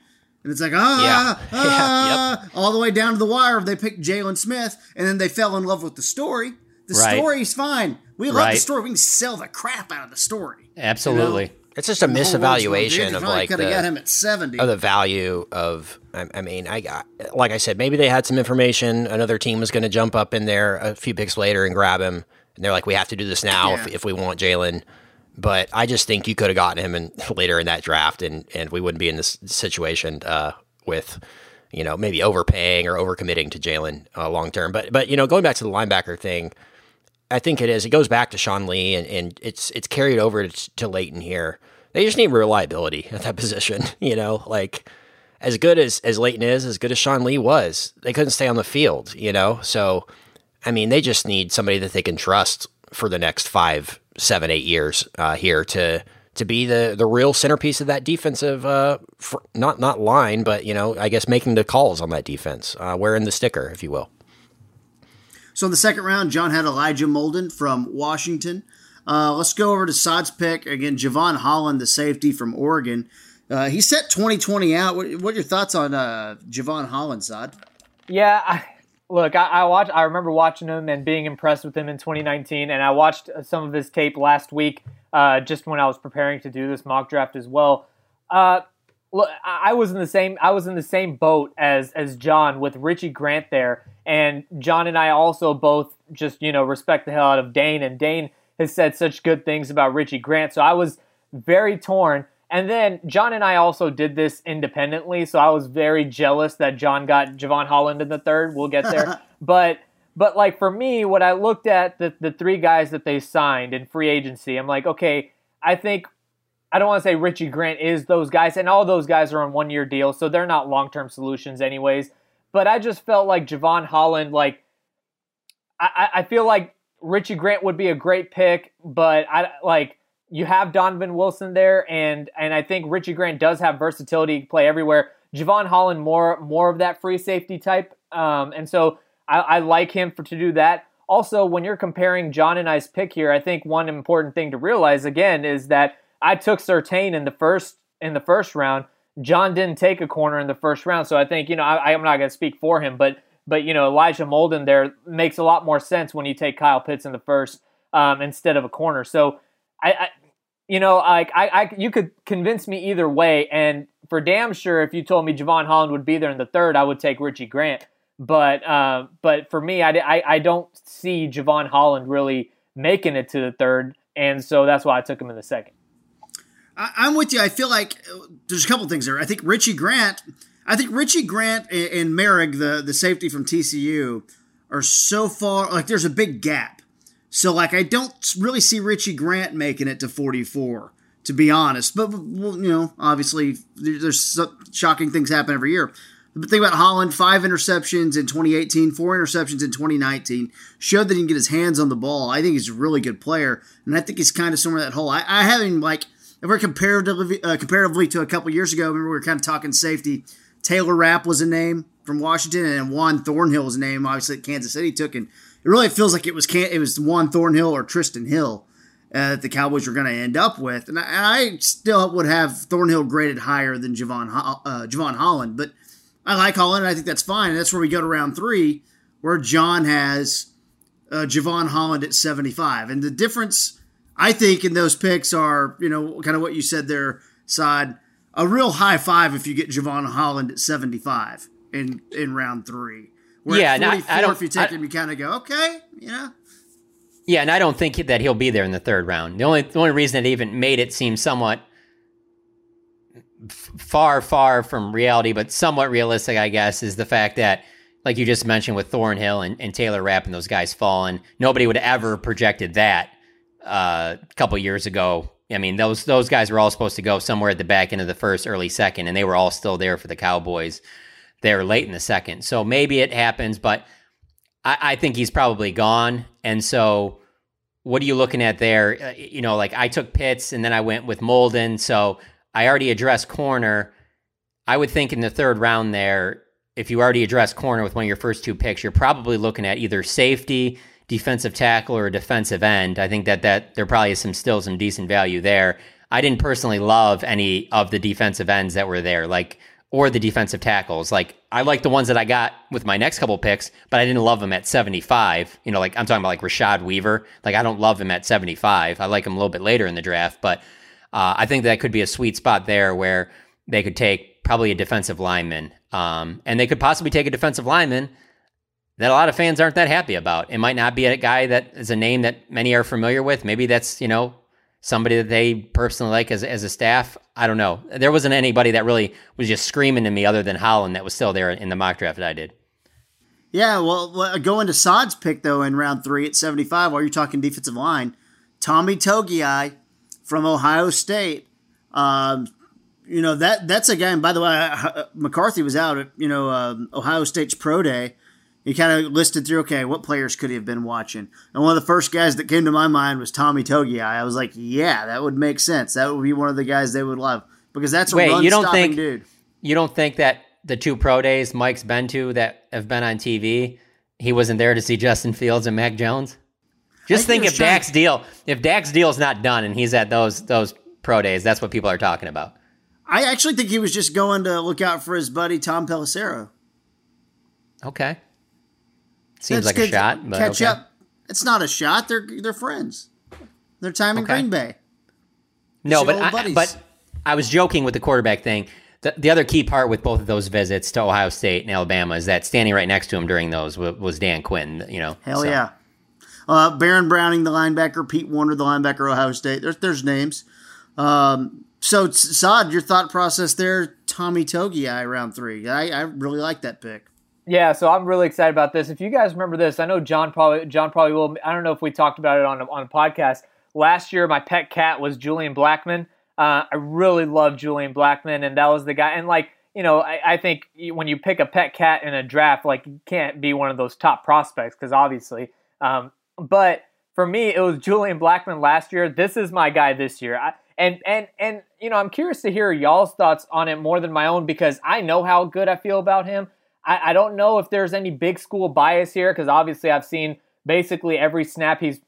And it's like, ah, Yeah. ah, all the way down to the wire. They picked Jaylon Smith, and then they fell in love with the story. The Right. story's fine. We love the story. We can sell the crap out of the story. Absolutely. It's just a The whole world's going, misevaluation of if I like could him the, at seventy. of the value of. I, I mean, I got like I said, maybe they had some information. Another team was going to jump up in there a few picks later and grab him, and they're like, "We have to do this now if, if we want Jaylon." But I just think you could have gotten him in, later in that draft, and and we wouldn't be in this situation uh, with. You know, maybe overpaying or overcommitting to Jaylon uh, long term, but but you know, going back to the linebacker thing, I think it is. It goes back to Sean Lee, and, and it's it's carried over to, to Leighton here. They just need reliability at that position. You know, like as good as as Leighton is, as good as Sean Lee was, they couldn't stay on the field. You know, so I mean, they just need somebody that they can trust for the next five, seven, eight years uh, here to to be the the real centerpiece of that defensive, uh, fr- not not line, but you know, I guess making the calls on that defense, uh, wearing the sticker, if you will. So in the second round, John had Elijah Molden from Washington. Uh, let's go over to Saad's pick again. Jevon Holland, the safety from Oregon. Uh, he set 2020 out. What, what are your thoughts on uh, Jevon Holland, Sod? Yeah, I, look, I, I watched. I remember watching him and being impressed with him in 2019, and I watched some of his tape last week, uh, just when I was preparing to do this mock draft as well. Uh, look, I was in the same. I was in the same boat as as John with Richie Grant there, and John and I also both just you know respect the hell out of Dane, and Dane has said such good things about Richie Grant, so I was very torn. And then John and I also did this independently, so I was very jealous that John got Jevon Holland in the third. We'll get there, but but like for me, what I looked at the the three guys that they signed in free agency, I'm like, okay, I think I don't want to say Richie Grant is those guys, and all those guys are on one year deals, so they're not long term solutions anyways. But I just felt like Jevon Holland, like I, I feel like Richie Grant would be a great pick, but I like you have Donovan Wilson there, and and I think Richie Grant does have versatility, to play everywhere. Jevon Holland more more of that free safety type, um, and so I, I like him for to do that. Also, when you're comparing John and I's pick here, I think one important thing to realize again is that I took Surtain in the first in the first round. John didn't take a corner in the first round, so I think you know I, I'm not going to speak for him, but but you know Elijah Molden there makes a lot more sense when you take Kyle Pitts in the first um, instead of a corner. So I, I you know, like I, I, you could convince me either way. And for damn sure, if you told me Jevon Holland would be there in the third, I would take Richie Grant. But, uh, but for me, I, I, I don't see Jevon Holland really making it to the third, and so that's why I took him in the second. I, am with you. I feel like there's a couple things there. I think Richie Grant, I think Richie Grant and, and Moehrig, the the safety from TCU, are so far like there's a big gap so like I don't really see Richie Grant making it to 44 to be honest. But well, you know, obviously there's shocking things happen every year. But think about Holland, five interceptions in 2018, four interceptions in 2019, showed that he can get his hands on the ball. I think he's a really good player, and I think he's kind of somewhere that hole. I, I have him like if we're comparatively uh, comparatively to a couple years ago. Remember we were kind of talking safety. Taylor Rapp was a name from Washington, and Juan Thornhill was a name obviously Kansas City took, and it really feels like it was it was Juan Thornhill or Tristan Hill uh, that the Cowboys were going to end up with, and I, and I, still would have Thornhill graded higher than Jevon uh, Jevon Holland, but I like Holland, and I think that's fine. And that's where we go to round three, where John has uh, Jevon Holland at seventy five, and the difference I think in those picks are you know kind of what you said there, Saad. A real high five if you get Jevon Holland at seventy five in in round three. Where yeah, at 44, I don't, if you take I, him, you kind of go, okay, yeah. Yeah, and I don't think that he'll be there in the third round. The only the only reason it even made it seem somewhat far, far from reality, but somewhat realistic, I guess, is the fact that, like you just mentioned with Thornhill and, and Taylor Rapp and those guys falling, nobody would ever projected that uh, a couple years ago. I mean, those those guys were all supposed to go somewhere at the back end of the first, early second, and they were all still there for the Cowboys there late in the second. So maybe it happens, but I, I think he's probably gone. And so what are you looking at there? Uh, you know, like I took Pitts and then I went with Molden. So I already addressed corner. I would think in the third round there, if you already addressed corner with one of your first two picks, you're probably looking at either safety, defensive tackle, or defensive end. I think that that there probably is some still some decent value there. I didn't personally love any of the defensive ends that were there. Like or the defensive tackles. Like I like the ones that I got with my next couple picks, but I didn't love them at 75. You know, like I'm talking about like Rashad Weaver. Like I don't love him at 75. I like him a little bit later in the draft, but uh, I think that could be a sweet spot there where they could take probably a defensive lineman, um, and they could possibly take a defensive lineman that a lot of fans aren't that happy about. It might not be a guy that is a name that many are familiar with. Maybe that's you know somebody that they personally like as, as a staff. I don't know. There wasn't anybody that really was just screaming to me other than Holland that was still there in the mock draft that I did. Yeah, well, going to Saad's pick though in round three at 75 while you're talking defensive line, Tommy Togiai from Ohio State. Um, you know that that's a guy. And by the way, McCarthy was out at you know um, Ohio State's pro day, he kind of listed through, okay, what players could he have been watching? And one of the first guys that came to my mind was Tommy Togiai. I was like, yeah, that would make sense. That would be one of the guys they would love because that's a Wait, you don't think, dude. You don't think that the two pro days Mike's been to that have been on TV, he wasn't there to see Justin Fields and Mac Jones? Just think, think if Dak's to... deal, if Dak's deal's not done and he's at those those pro days, that's what people are talking about. I actually think he was just going to look out for his buddy Tom Pelissero. Okay. Seems It's like a shot, but catch okay. up. It's not a shot. They're they're friends. Their time in Okay. Green Bay. No, but I, but I was joking with the quarterback thing. The, the other key part with both of those visits to Ohio State and Alabama is that standing right next to him during those was, was Dan Quinn. You know, Hell so. yeah. Uh, Baron Browning, the linebacker, Pete Werner, the linebacker, Ohio State. There's there's names. Um, so Saad, your thought process there, Tommy Togiai round three. I, I really like that pick. Yeah, so I'm really excited about this. If you guys remember this, I know John probably John probably will. I don't know if we talked about it on a, on a podcast last year. My pet cat was Julian Blackmon. Uh, I really love Julian Blackmon, and that was the guy. And like you know, I, I think when you pick a pet cat in a draft, like you can't be one of those top prospects because obviously. Um, but for me, it was Julian Blackmon last year. This is my guy this year. I, and and and you know, I'm curious to hear y'all's thoughts on it more than my own because I know how good I feel about him. I, I don't know if there's any big school bias here because obviously I've seen basically every snap he's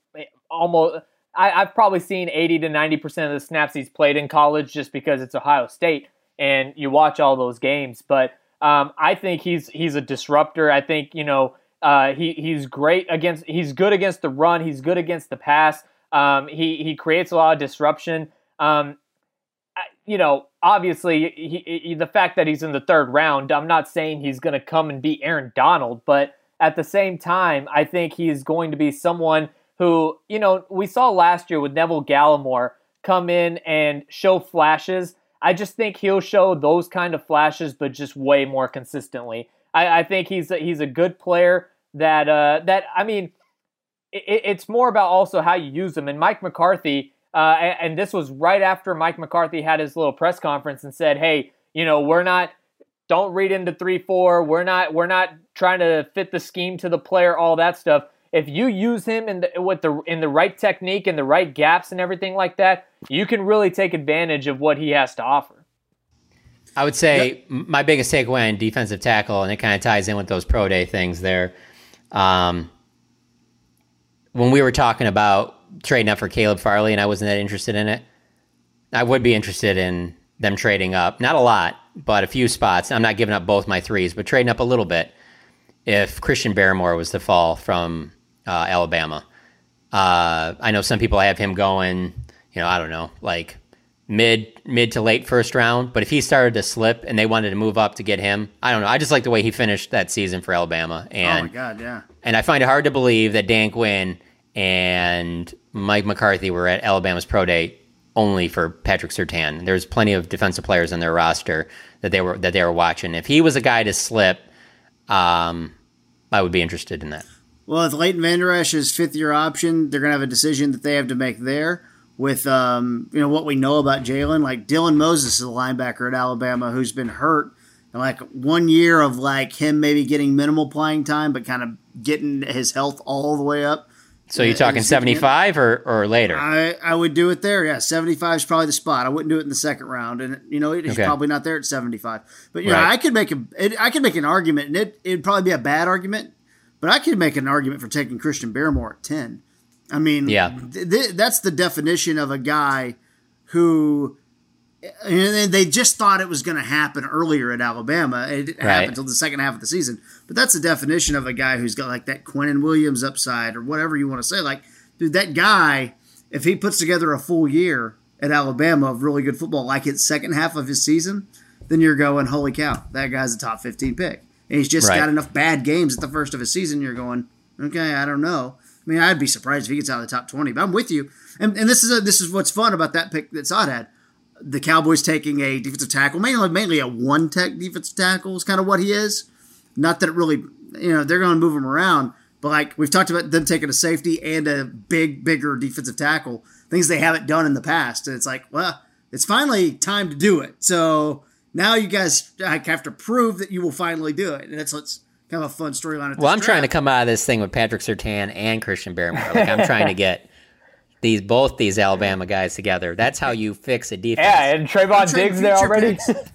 almost. I, I've probably seen 80 to 90 percent of the snaps he's played in college just because it's Ohio State and you watch all those games. But um, I think he's he's a disruptor. I think you know uh, he he's great against. He's good against the run. He's good against the pass. Um, he he creates a lot of disruption. Um, you know, obviously, he, he, the fact that he's in the third round, I'm not saying he's going to come and beat Aaron Donald, but at the same time, I think he's going to be someone who, you know, we saw last year with Neville Gallimore come in and show flashes. I just think he'll show those kind of flashes, but just way more consistently. I, I think he's a, he's a good player. That uh, that I mean, it, it's more about also how you use them. And Mike McCarthy, uh, and, and this was right after Mike McCarthy had his little press conference and said, "Hey, you know, we're not. Don't read into three four. We're not. We're not trying to fit the scheme to the player. All that stuff. If you use him in the with the in the right technique and the right gaps and everything like that, you can really take advantage of what he has to offer." I would say m my biggest takeaway on defensive tackle, and it kind of ties in with those pro day things there. Um, when we were talking about trading up for Caleb Farley, and I wasn't that interested in it, I would be interested in them trading up. Not a lot, but a few spots. I'm not giving up both my threes, but trading up a little bit if Christian Barmore was to fall from uh, Alabama. Uh, I know some people have him going, you know, I don't know, like mid mid to late first round. But if he started to slip and they wanted to move up to get him, I don't know. I just like the way he finished that season for Alabama, oh my God, yeah. and I find it hard to believe that Dan Quinn and Mike McCarthy were at Alabama's pro day only for Patrick Surtain. There's plenty of defensive players on their roster that they were that they were watching. If he was a guy to slip, um, I would be interested in that. Well, with Leighton Vander Esch's fifth year option, they're going to have a decision that they have to make there. With um, you know what we know about Jaylon, like Dylan Moses is a linebacker at Alabama who's been hurt, and like one year of like him maybe getting minimal playing time, but kind of getting his health all the way up. So you're talking 75 or, or later? I, I would do it there. Yeah, 75 is probably the spot. I wouldn't do it in the second round, and you know he's Okay. probably not there at 75. But you know, Right. I could make a it, I could make an argument, and it it'd probably be a bad argument, but I could make an argument for taking Christian Barmore at 10. I mean, Yeah. th- th- that's the definition of a guy who. And they just thought it was going to happen earlier at Alabama. It didn't Right. happen until the second half of the season. But that's the definition of a guy who's got like that Quinnen Williams upside or whatever you want to say. Like, dude, that guy, if he puts together a full year at Alabama of really good football, like his second half of his season, then you're going, holy cow, that guy's a top 15 pick. And he's just Right. got enough bad games at the first of his season. You're going, okay, I don't know. I mean, I'd be surprised if he gets out of the top 20, but I'm with you. And, and this is a, this is what's fun about that pick that Saad had. The Cowboys taking a defensive tackle, mainly mainly a one tech defensive tackle is kind of what he is. Not that it really, you know, they're going to move him around, but like we've talked about them taking a safety and a big, bigger defensive tackle, things they haven't done in the past. And it's like, well, it's finally time to do it. So now you guys have to prove that you will finally do it. And that's what's kind of a fun storyline. Well, I'm trying to come out of this thing with Patrick Surtain and Christian Barmore. Like I'm trying to get these both these Alabama guys together. That's how you fix a defense. Yeah, and Trevon Trade Diggs there future already. picks.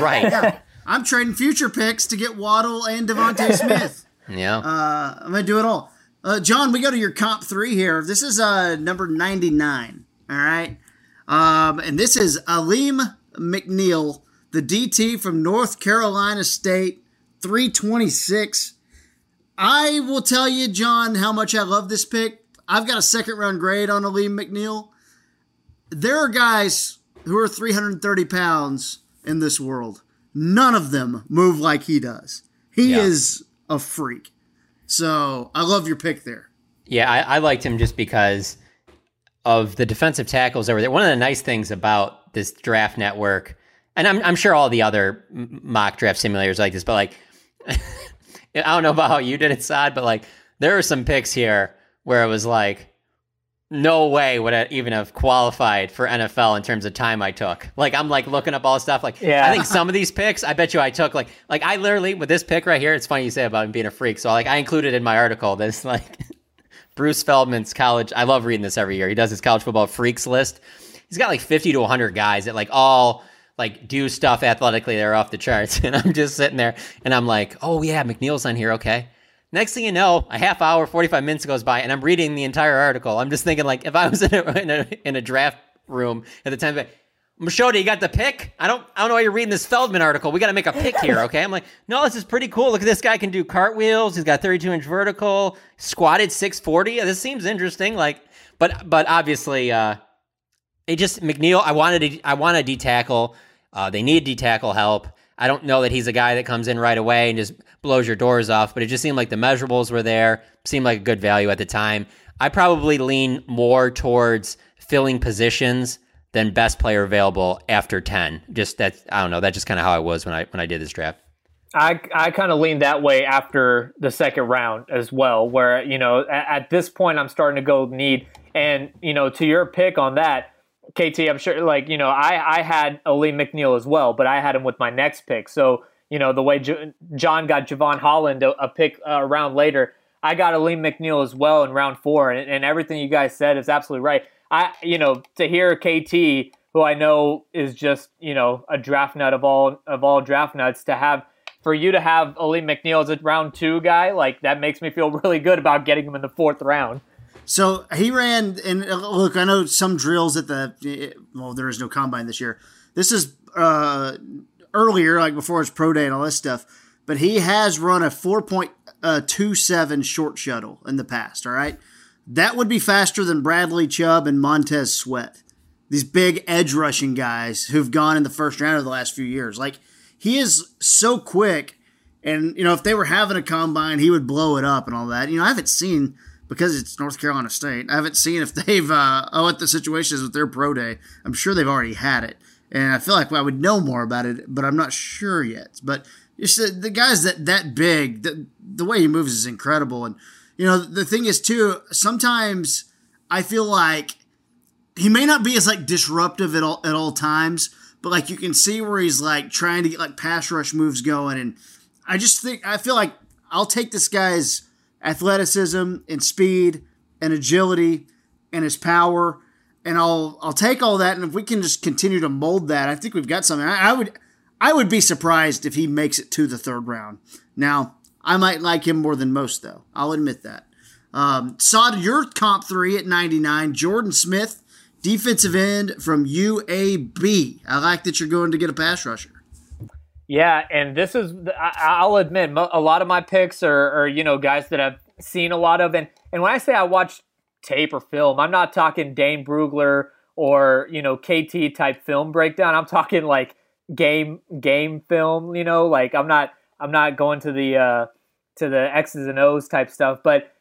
Right. yeah, I'm trading future picks to get Waddle and DeVonta Smith. Yeah. Uh, I'm gonna do it all. Uh, John, we go to your comp three here. This is uh, number 99. All right, um, and this is Alim McNeill, the DT from North Carolina State, 326. I will tell you, John, how much I love this pick. I've got a second round grade on Alim McNeill. There are guys who are 330 pounds in this world. None of them move like he does. He Yeah. is a freak. So I love your pick there. Yeah, I, I liked him just because of the defensive tackles over there. One of the nice things about this draft network, and I'm, I'm sure all the other mock draft simulators like this, but like, I don't know about how you did it, Saad, but like, there are some picks here where it was like, no way would I even have qualified for NFL in terms of time I took. Like I'm like looking up all this stuff. Like Yeah. I think some of these picks, I bet you I took like like I literally with this pick right here. It's funny you say about him being a freak. So like I included in my article this like Bruce Feldman's college. I love reading this every year. He does his college football freaks list. He's got like 50 to 100 guys that like all like do stuff athletically that are off the charts. And I'm just sitting there and I'm like, oh yeah, McNeill's on here. Okay. Next thing you know, a half hour, 45 minutes goes by and I'm reading the entire article. I'm just thinking like if I was in a, in a, in a draft room at the time, like, you got the pick? I don't I don't know why you're reading this Feldman article. We got to make a pick here, okay? I'm like, no, this is pretty cool. Look at this guy can do cartwheels. He's got 32 inch vertical, squatted 640. This seems interesting. Like, but but obviously, uh, it just McNeill. I wanted to, I want a D tackle. Uh, they need D tackle help. I don't know that he's a guy that comes in right away and just blows your doors off, but it just seemed like the measurables were there. Seemed like a good value at the time. I probably lean more towards filling positions than best player available after 10. Just that I don't know, that's just kind of how I was when I when I did this draft. I I kind of leaned that way after the second round as well, where you know at, at this point I'm starting to go need, and you know to your pick on that, KT, I'm sure like you know I I had Ali McNeill as well, but I had him with my next pick. So you know the way J- John got Jevon Holland a, a pick uh, a round later, I got Ali McNeill as well in round four, and, and everything you guys said is absolutely right. I you know to hear KT, who I know is just you know a draft nut of all of all draft nuts, to have for you to have Ali McNeill as a round two guy, like that makes me feel really good about getting him in the fourth round. So he ran, and uh, look, I know some drills at the, well, there is no combine this year. This is uh, earlier, like before his pro day and all this stuff, but he has run a 4.27 short shuttle in the past, all right? That would be faster than Bradley Chubb and Montez Sweat. These big edge rushing guys who've gone in the first round of the last few years. Like, he is so quick. And, you know, if they were having a combine, he would blow it up and all that. You know, I haven't seen, because it's North Carolina State, I haven't seen if they've, uh, oh, what the situation is with their pro day. I'm sure they've already had it. And I feel like I would know more about it, but I'm not sure yet. But it's the, the guys that, that big, the, the way he moves is incredible. And, you know, the thing is, too, sometimes I feel like he may not be as like disruptive at all at all times, but like you can see where he's like trying to get like pass rush moves going, and I just think I feel like I'll take this guy's athleticism and speed and agility and his power, and I'll I'll take all that, and if we can just continue to mold that, I think we've got something. I, I would I would be surprised if he makes it to the third round. Now I might like him more than most, though. I'll admit that. Um, Saad your comp three at 99, Jordan Smith, defensive end from UAB. I like that you're going to get a pass rusher. Yeah, and this is I, I'll admit a lot of my picks are, are you know guys that I've seen a lot of, and and when I say I watch tape or film, I'm not talking Dane Brugler or you know KT type film breakdown. I'm talking like game game film. You know, like I'm not I'm not going to the uh, to the X's and O's type stuff, but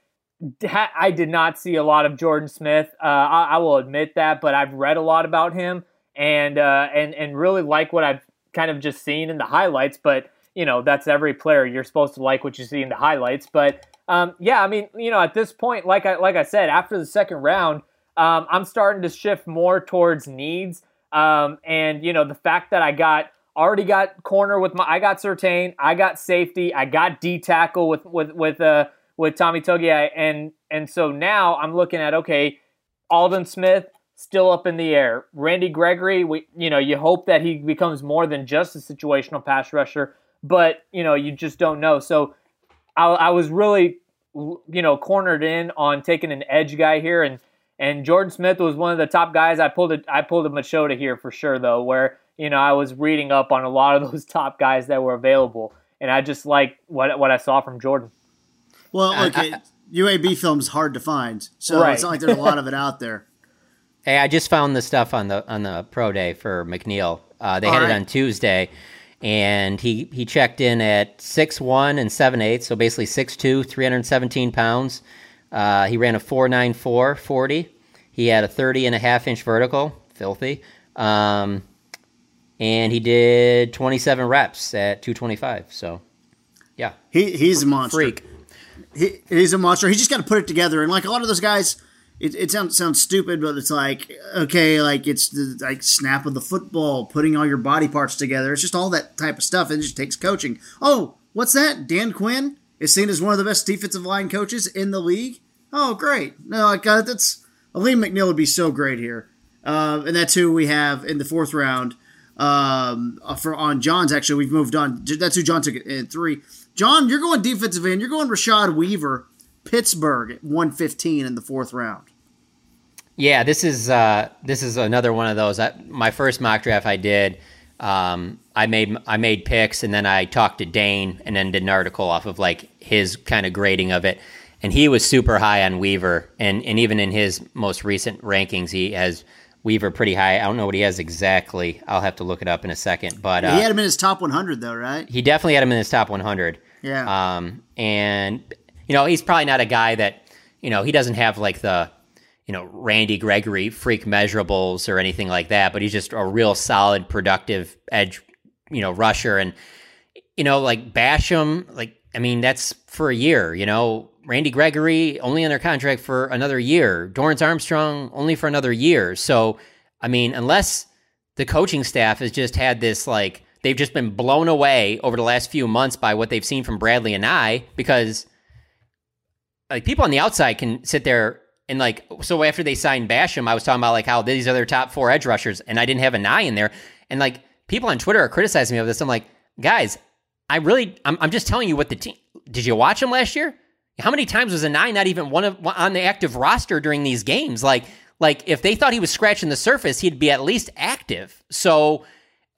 I did not see a lot of Jordan Smith. Uh, I, I will admit that, but I've read a lot about him and uh, and and really like what I've kind of just seen in the highlights. But you know, that's every player. You're supposed to like what you see in the highlights. But um, yeah, I mean, you know, at this point, like I like I said, after the second round, um, I'm starting to shift more towards needs. Um, and you know, the fact that I got already got corner with my, I got Surtain, I got safety, I got D tackle with with with uh with Tommy Togiai, and and so now I'm looking at okay, Aldon Smith still up in the air. Randy Gregory, we you know you hope that he becomes more than just a situational pass rusher, but you know you just don't know. So I, I was really you know cornered in on taking an edge guy here, and and Jordan Smith was one of the top guys. I pulled a I pulled a Machota here for sure though, where you know I was reading up on a lot of those top guys that were available, and I just like what what I saw from Jordan. Well, I- look, I- UAB film's hard to find, so Right. it's not like there's a lot of it out there. Hey, I just found the stuff on the on the pro day for McNeill. Uh, they All had it on Tuesday, and he he checked in at six one and seven eight, so basically 6'2", 317 pounds. Uh, he ran a 494 40. He had a 30 and a half inch vertical, filthy. Um, and he did 27 reps at 225. So, yeah. He he's a monster. Freak. He, he's a monster. He's just got to put it together. And like a lot of those guys, it, it sounds sounds stupid, but it's like okay, like it's the like snap of the football, putting all your body parts together. It's just all that type of stuff. It just takes coaching. Oh, what's that? Dan Quinn is seen as one of the best defensive line coaches in the league. Oh, great. No, like uh, that's Alim McNeill would be so great here. Uh, and that's who we have in the fourth round. Um, uh, for on John's actually, we've moved on. That's who John took it in three. John, you're going defensive end. You're going Rashad Weaver, Pittsburgh at 115 in the fourth round. Yeah, this is uh, this is another one of those. I, my first mock draft I did, um, I made I made picks and then I talked to Dane and then did an article off of like his kind of grading of it, and he was super high on Weaver, and and even in his most recent rankings, he has Weaver pretty high. I don't know what he has exactly. I'll have to look it up in a second, but uh, he had him in his top 100 though, right? he definitely had him in his top 100. Yeah. Um, and you know, he's probably not a guy that you know he doesn't have like the you know Randy Gregory freak measurables or anything like that, but he's just a real solid, productive edge, you know, rusher. And you know, like Basham, like I mean, that's for a year. You know, Randy Gregory only under contract for another year. Dorance Armstrong only for another year. So, I mean, unless the coaching staff has just had this like they've just been blown away over the last few months by what they've seen from Bradlee Anae because like people on the outside can sit there and like so after they signed Basham, I was talking about like how these are their top four edge rushers, and I didn't have Anae in there, and like people on Twitter are criticizing me of this. I'm like, guys, I really, I'm, I'm just telling you what the team. Did you watch him last year? How many times was Anae not even one of on the active roster during these games? Like, like if they thought he was scratching the surface, he'd be at least active. So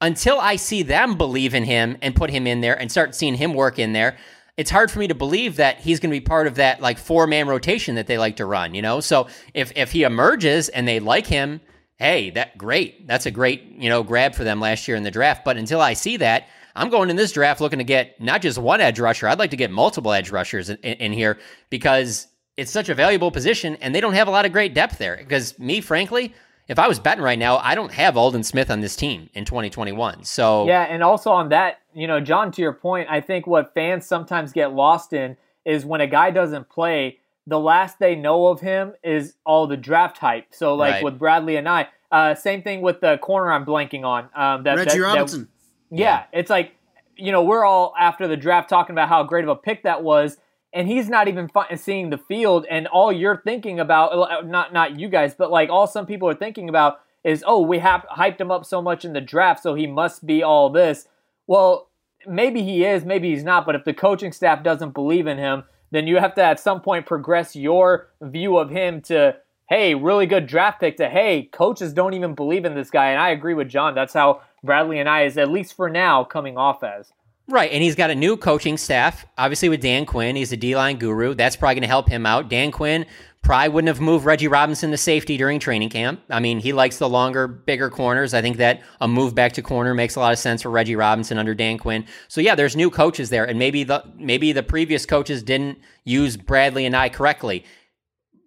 until I see them believe in him and put him in there and start seeing him work in there, it's hard for me to believe that he's going to be part of that like four man rotation that they like to run. You know, so if if he emerges and they like him, hey, that great. That's a great you know grab for them last year in the draft. But until I see that. I'm going in this draft looking to get not just one edge rusher. I'd like to get multiple edge rushers in, in, here because it's such a valuable position and they don't have a lot of great depth there. Because me, frankly, if I was betting right now, I don't have Aldon Smith on this team in 2021. So Yeah, and also on that, you know, John, to your point, I think what fans sometimes get lost in is when a guy doesn't play, the last they know of him is all the draft hype. So, like Right. with Bradlee Anae, uh, same thing with the corner I'm blanking on. Um, that, Reggie that- that- Robinson. yeah, it's like, you know, we're all after the draft talking about how great of a pick that was, and he's not even fi- seeing the field, and all you're thinking about, uh, not not you guys, but like all some people are thinking about is, oh, we have hyped him up so much in the draft, so he must be all this. Well, maybe he is, maybe he's not, but if the coaching staff doesn't believe in him, then you have to at some point progress your view of him to, hey, really good draft pick, to, hey, coaches don't even believe in this guy. And I agree with John. That's how Bradlee Anae is, at least for now, coming off as. Right, and he's got a new coaching staff. Obviously, with Dan Quinn, he's a D line guru. That's probably going to help him out. Dan Quinn probably wouldn't have moved Reggie Robinson to safety during training camp. I mean, he likes the longer, bigger corners. I think that a move back to corner makes a lot of sense for Reggie Robinson under Dan Quinn. So yeah, there's new coaches there, and maybe the maybe the previous coaches didn't use Bradlee Anae correctly.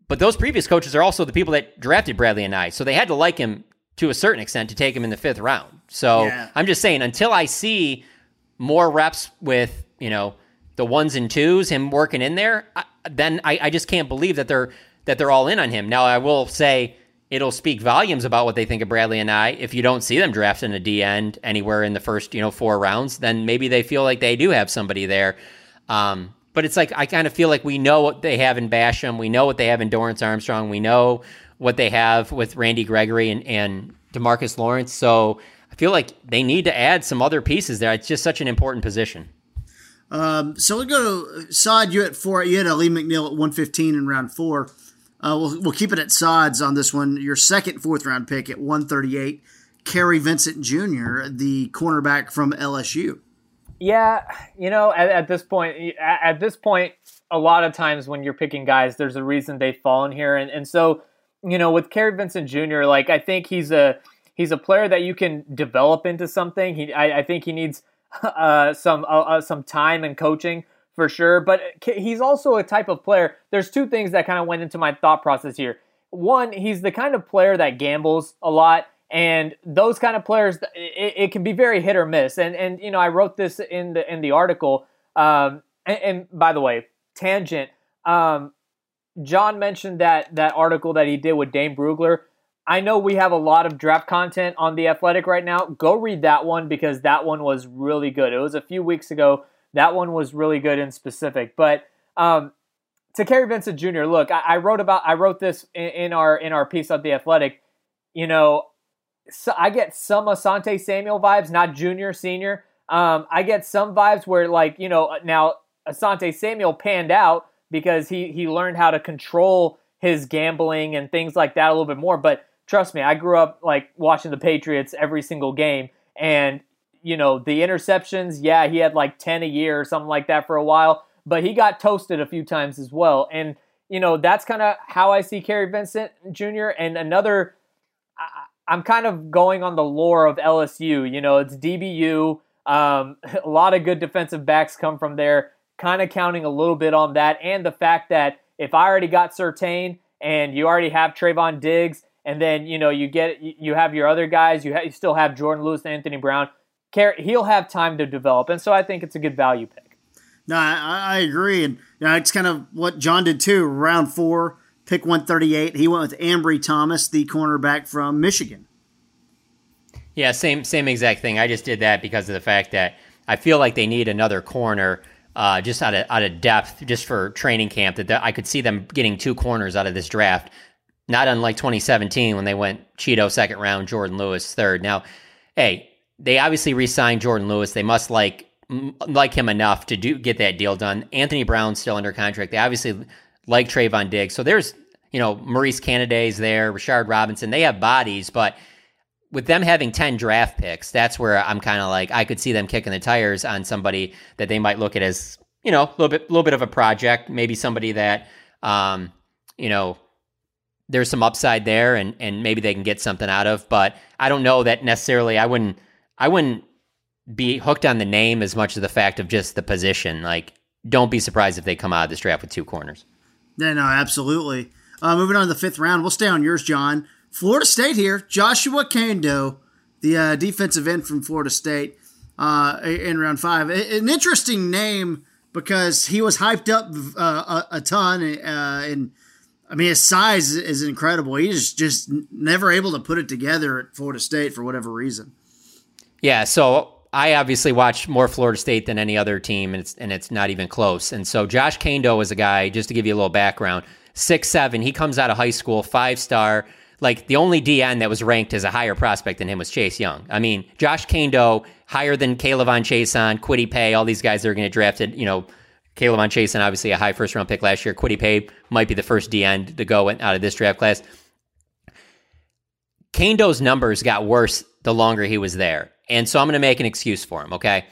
But those previous coaches are also the people that drafted Bradlee Anae, so they had to like him to a certain extent to take him in the fifth round. So Yeah. I'm just saying, until I see more reps with you know the ones and twos, him working in there, I, then I, I just can't believe that they're that they're all in on him. Now I will say it'll speak volumes about what they think of Bradlee Anae. If you don't see them drafting a D end anywhere in the first you know four rounds, then maybe they feel like they do have somebody there. Um, but it's like I kind of feel like we know what they have in Basham, we know what they have in Dorance Armstrong, we know what they have with Randy Gregory and, and DeMarcus Lawrence. So I feel like they need to add some other pieces there. It's just such an important position. Um, so we'll go to Saad. You at four. You had Ali McNeill at 115 in round four. Uh, we'll, we'll keep it at Saad's on this one. Your second fourth round pick at 138, Kerry Vincent Jr., the cornerback from LSU. Yeah, you know, at, at this point, at, at, this point, a lot of times when you're picking guys, there's a reason they've fallen here, and and so you know, with Kerry Vincent Jr., like I think he's a he's a player that you can develop into something. He, I, I think he needs uh, some uh, uh some time and coaching for sure, but he's also a type of player. There's two things that kind of went into my thought process here. One, he's the kind of player that gambles a lot and those kind of players it, it, can be very hit or miss and and you know i wrote this in the in the article um, and, and, by the way tangent um, john mentioned that that article that he did with dane brugler i know we have a lot of draft content on the athletic right now go read that one because that one was really good it was a few weeks ago that one was really good and specific but um, to Kerry Vincent Jr. Look, I, I, wrote about I wrote this in, in our in our piece of the Athletic. You know, so I get some Asante Samuel vibes, not junior, senior. Um, I get some vibes where, like, you know, now Asante Samuel panned out because he he learned how to control his gambling and things like that a little bit more. But trust me, I grew up like watching the Patriots every single game, and you know the interceptions. Yeah, he had like ten a year or something like that for a while, but he got toasted a few times as well. And you know that's kind of how I see Kerry Vincent Jr. And another I'm kind of going on the lore of LSU. You know, it's DBU. Um, a lot of good defensive backs come from there. Kind of counting a little bit on that, and the fact that if I already got Surtain and you already have Trevon Diggs, and then you know you get you have your other guys, you, you still have Jourdan Lewis and Anthony Brown. He'll have time to develop, and so I think it's a good value pick. No, I, I agree, and you know, it's kind of what John did too. Round four, pick 138. He went with Ambry Thomas, the cornerback from Michigan. Yeah, same same exact thing. I just did that because of the fact that I feel like they need another corner uh, just out of out of depth, just for training camp. That I could see them getting two corners out of this draft. Not unlike 2017 when they went Chido second round, Jourdan Lewis third. Now, hey, they obviously re-signed Jourdan Lewis. They must like like him enough to do get that deal done. Anthony Brown's still under contract. They obviously like Trevon Diggs. So there's, you know, Maurice Canady's there, Rashard Robinson. They have bodies, but with them having 10 draft picks, that's where I'm kind of like, I could see them kicking the tires on somebody that they might look at as, you know, a little bit, little bit of a project, maybe somebody that, um, you know, there's some upside there and, and maybe they can get something out of, but I don't know that necessarily I wouldn't, I wouldn't be hooked on the name as much as the fact of just the position. Like, don't be surprised if they come out of this draft with two corners. Yeah, no, absolutely. Uh, moving on to the fifth round, we'll stay on yours, John. Florida State here, Joshua Kaindoh, the uh, defensive end from Florida State, uh, in round five. An interesting name because he was hyped up uh, a, a, ton, uh, and I mean his size is incredible. He's just never able to put it together at Florida State for whatever reason. Yeah, so I obviously watch more Florida State than any other team, and it's and it's not even close. And so Josh Kaindoh is a guy, just to give you a little background, six seven. He comes out of high school, five star. Like the only DN that was ranked as a higher prospect than him was Chase Young. I mean, Josh Kaindoh higher than Caleb on Chase on Kwity Paye. all these guys that are going to drafted. You know, K'Lavon Chaisson obviously a high first round pick last year. Kwity Paye might be the first D end to go out of this draft class. Kaindoh's numbers got worse the longer he was there. And so I'm going to make an excuse for him, okay?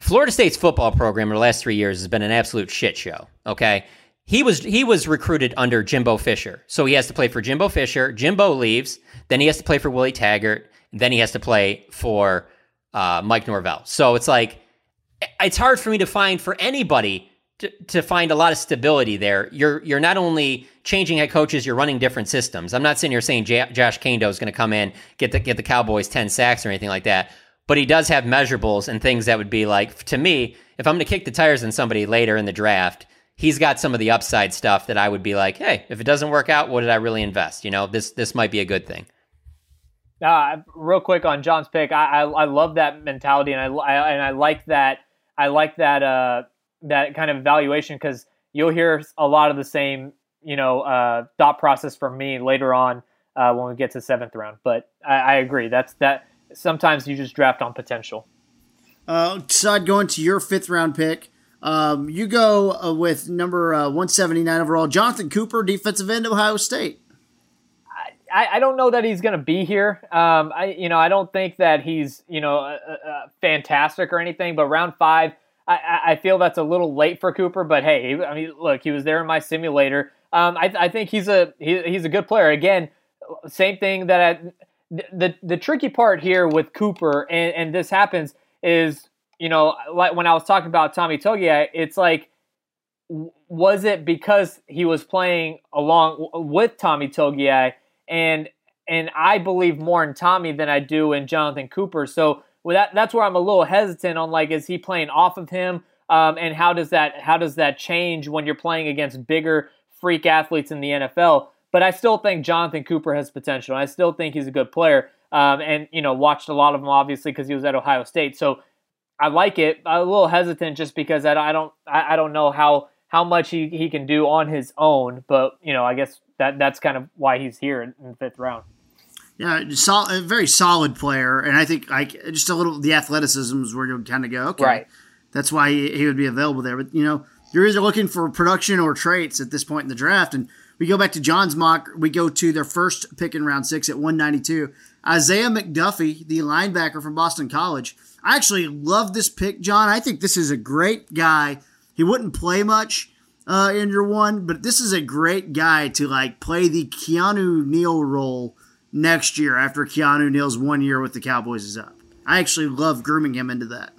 Florida State's football program in the last three years has been an absolute shit show, okay? He was he was recruited under Jimbo Fisher. So he has to play for Jimbo Fisher. Jimbo leaves. Then he has to play for Willie Taggart. Then he has to play for uh, Mike Norvell. So it's like, it's hard for me to find for anybody to, to find a lot of stability there. You're you're not only changing head coaches, you're running different systems. I'm not sitting here saying J- Josh Kaindoh is going to come in get the get the Cowboys ten sacks or anything like that, but he does have measurables and things that would be like to me. If I'm going to kick the tires on somebody later in the draft, he's got some of the upside stuff that I would be like, hey, if it doesn't work out, what did I really invest? You know, this this might be a good thing. Uh, real quick on John's pick, I, I, I love that mentality, and I, I, and I like that I like that uh, that kind of evaluation because you'll hear a lot of the same you know uh, thought process from me later on uh, when we get to seventh round. But I, I, agree that's that. Sometimes you just draft on potential. Uh, Saad going to your fifth round pick. Um, you go uh, with number uh, 179 overall, Jonathan Cooper, defensive end, Ohio State. I, I don't know that he's going to be here. Um, I you know I don't think that he's you know uh, uh, fantastic or anything. But round five, I, I feel that's a little late for Cooper. But hey, I mean, look, he was there in my simulator. Um, I, I think he's a he, he's a good player. Again, same thing that I, the the tricky part here with Cooper and and this happens is you know like when I was talking about Tommy Togiai, it's like was it because he was playing along with Tommy Togiai and and I believe more in Tommy than I do in Jonathan Cooper. So with that, that's where I'm a little hesitant on like, is he playing off of him? Um, and how does that how does that change when you're playing against bigger freak athletes in the NFL? But I still think Jonathan Cooper has potential. I still think he's a good player. Um, and you know, watched a lot of him obviously because he was at Ohio State. So I like it. I'm a little hesitant just because I, I don't I, I don't know how how much he, he can do on his own. But you know, I guess that that's kind of why he's here in, the fifth round. Yeah, sol- a very solid player, and I think like just a little the athleticism is where you'll kind of go. Okay, right. That's why he, he would be available there. But you know, you're either looking for production or traits at this point in the draft, and we go back to John's mock. We go to their first pick in round six at 192. Isaiah McDuffie, the linebacker from Boston College. I actually love this pick, John. I think this is a great guy. He wouldn't play much, uh, in your one, but this is a great guy to like play the Keanu Neal role next year after Keanu Neal's one year with the Cowboys is up. I actually love grooming him into that.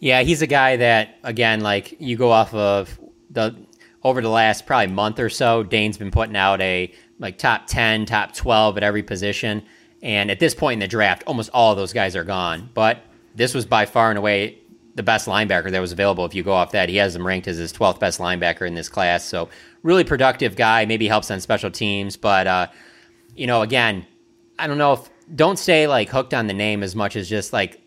Yeah, he's a guy that again, like you go off of the over the last probably month or so, Dane's been putting out a like top ten, top twelve at every position. And at this point in the draft, almost all of those guys are gone. But this was by far and away the best linebacker that was available. If you go off that, he has him ranked as his 12th best linebacker in this class. So really productive guy. Maybe helps on special teams, but uh, you know, again, I don't know if don't stay like hooked on the name as much as just like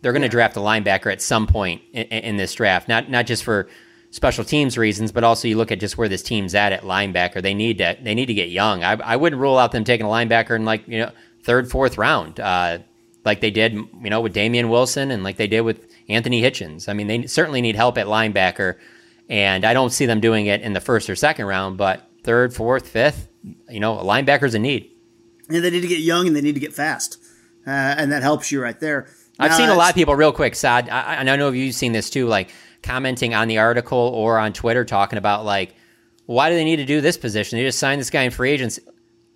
they're going to draft a linebacker at some point in, in, this draft. Not not just for special teams reasons, but also you look at just where this team's at at linebacker. They need to they need to get young. I, I wouldn't rule out them taking a linebacker in like you know third fourth round. Uh, like they did, you know, with Damien Wilson and like they did with Anthony Hitchens. I mean, they certainly need help at linebacker, and I don't see them doing it in the first or second round, but third, fourth, fifth, you know, a linebacker's a need. And they need to get young and they need to get fast, uh, and that helps you right there. I've seen a lot of people, real quick, Saad, I, and I know you've seen this too, like commenting on the article or on Twitter talking about like, why do they need to do this position? They just signed this guy in free agency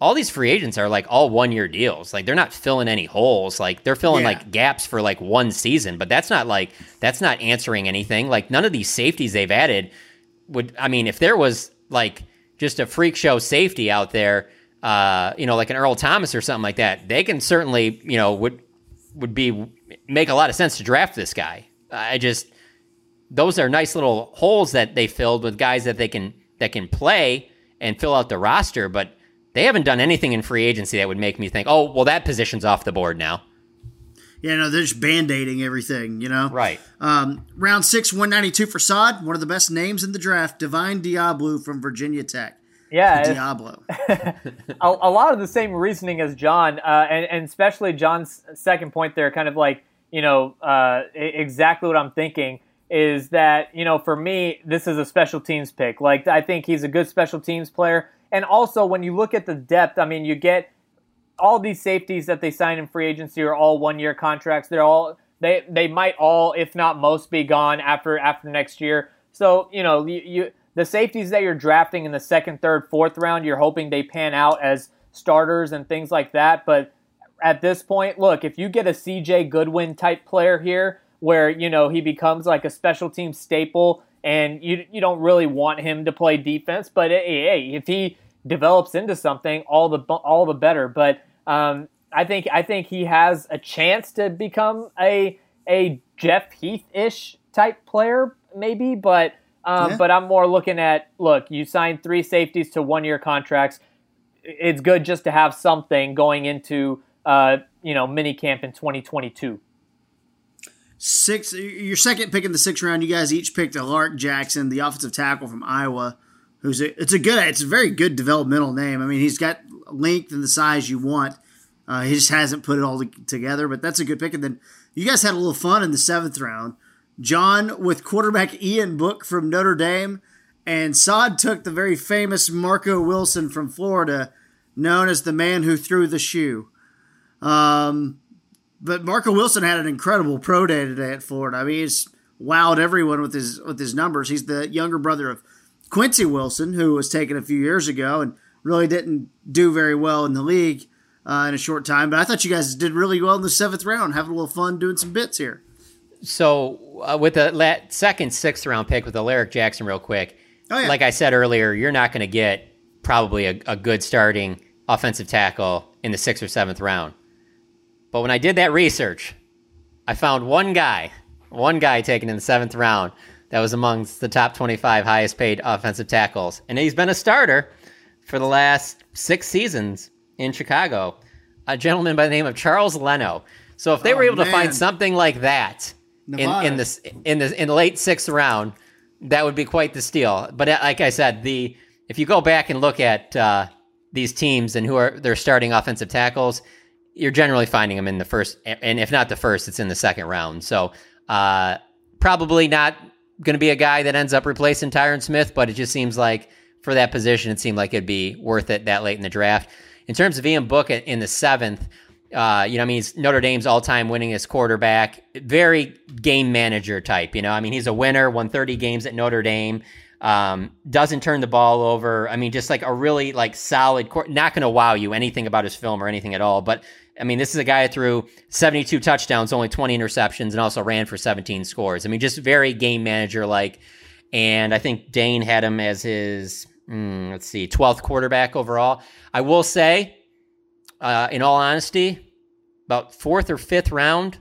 all these free agents are like all one year deals. Like they're not filling any holes. Like they're filling yeah. like gaps for like one season, but that's not like that's not answering anything. Like none of these safeties they've added would I mean, if there was like just a freak show safety out there, uh, you know, like an Earl Thomas or something like that, they can certainly, you know, would would be make a lot of sense to draft this guy. I just those are nice little holes that they filled with guys that they can that can play and fill out the roster, but they haven't done anything in free agency that would make me think, oh, well, that position's off the board now. Yeah, no, they're just band aiding everything, you know? Right. Um, round six, 192 for Saad, one of the best names in the draft, Divine Deablo from Virginia Tech. Yeah. Deablo. a, a, lot of the same reasoning as John, uh, and, and, especially John's second point there, kind of like, you know, uh, exactly what I'm thinking is that, you know, for me, this is a special teams pick. Like, I think he's a good special teams player. And also, when you look at the depth, I mean, you get all these safeties that they sign in free agency are all one year contracts. They're all they they might all, if not most, be gone after after next year. So you know you, you the safeties that you're drafting in the second, third, fourth round, you're hoping they pan out as starters and things like that. But at this point, look, if you get a CJ Goodwin type player here, where you know he becomes like a special team staple and you you don't really want him to play defense. But hey, if he develops into something, all the all the better. But um, I think I think he has a chance to become a a Jeff Heath ish type player, maybe. But um, yeah. but I'm more looking at look, you signed three safeties to one year contracts. It's good just to have something going into uh, you know mini camp in 2022 six your second pick in the sixth round. You guys each picked Alaric Jackson the offensive tackle from iowa who's a, it's a good it's a very good developmental name. I mean he's got length and the size you want. Uh, he just hasn't put it all together but that's a good pick. And then you guys had a little fun in the seventh round. John with quarterback ian book from notre dame and Saad took the very famous marco wilson from florida known as the man who threw the shoe. Um, but Marco Wilson had an incredible pro day today at Florida. I mean, he's wowed everyone with his with his numbers. He's the younger brother of Quincy Wilson, who was taken a few years ago and really didn't do very well in the league uh, in a short time. But I thought you guys did really well in the seventh round, having a little fun doing some bits here. So uh, with the la- second, sixth round pick with Alaric Jackson, real quick. Oh, yeah. Like I said earlier, you're not going to get probably a, a good starting offensive tackle in the sixth or seventh round. But when I did that research, I found one guy, one guy taken in the seventh round that was amongst the top 25 highest paid offensive tackles. And he's been a starter for the last six seasons in Chicago, a gentleman by the name of Charles Leno. So if they Oh, were able to find something like that in, Nevada. in this in the in the late sixth round, that would be quite the steal. But uh, like I said, the if you go back and look at uh, these teams and who are their starting offensive tackles, you're generally finding them in the first, and if not the first, it's in the second round. So uh, probably not going to be a guy that ends up replacing Tyron Smith, but it just seems like for that position, it seemed like it'd be worth it that late in the draft. In terms of Ian Book in the seventh, uh, you know, I mean, he's Notre Dame's all-time winningest quarterback, very game manager type. You know, I mean, he's a winner, won 30 games at Notre Dame, um, doesn't turn the ball over. I mean, just like a really like solid, not going to wow you anything about his film or anything at all. But I mean, this is a guy that threw 72 touchdowns, only 20 interceptions, and also ran for 17 scores. I mean, just very game manager like. And I think Dane had him as his, mm, let's see, 12th quarterback overall. I will say, uh, in all honesty, about fourth or fifth round,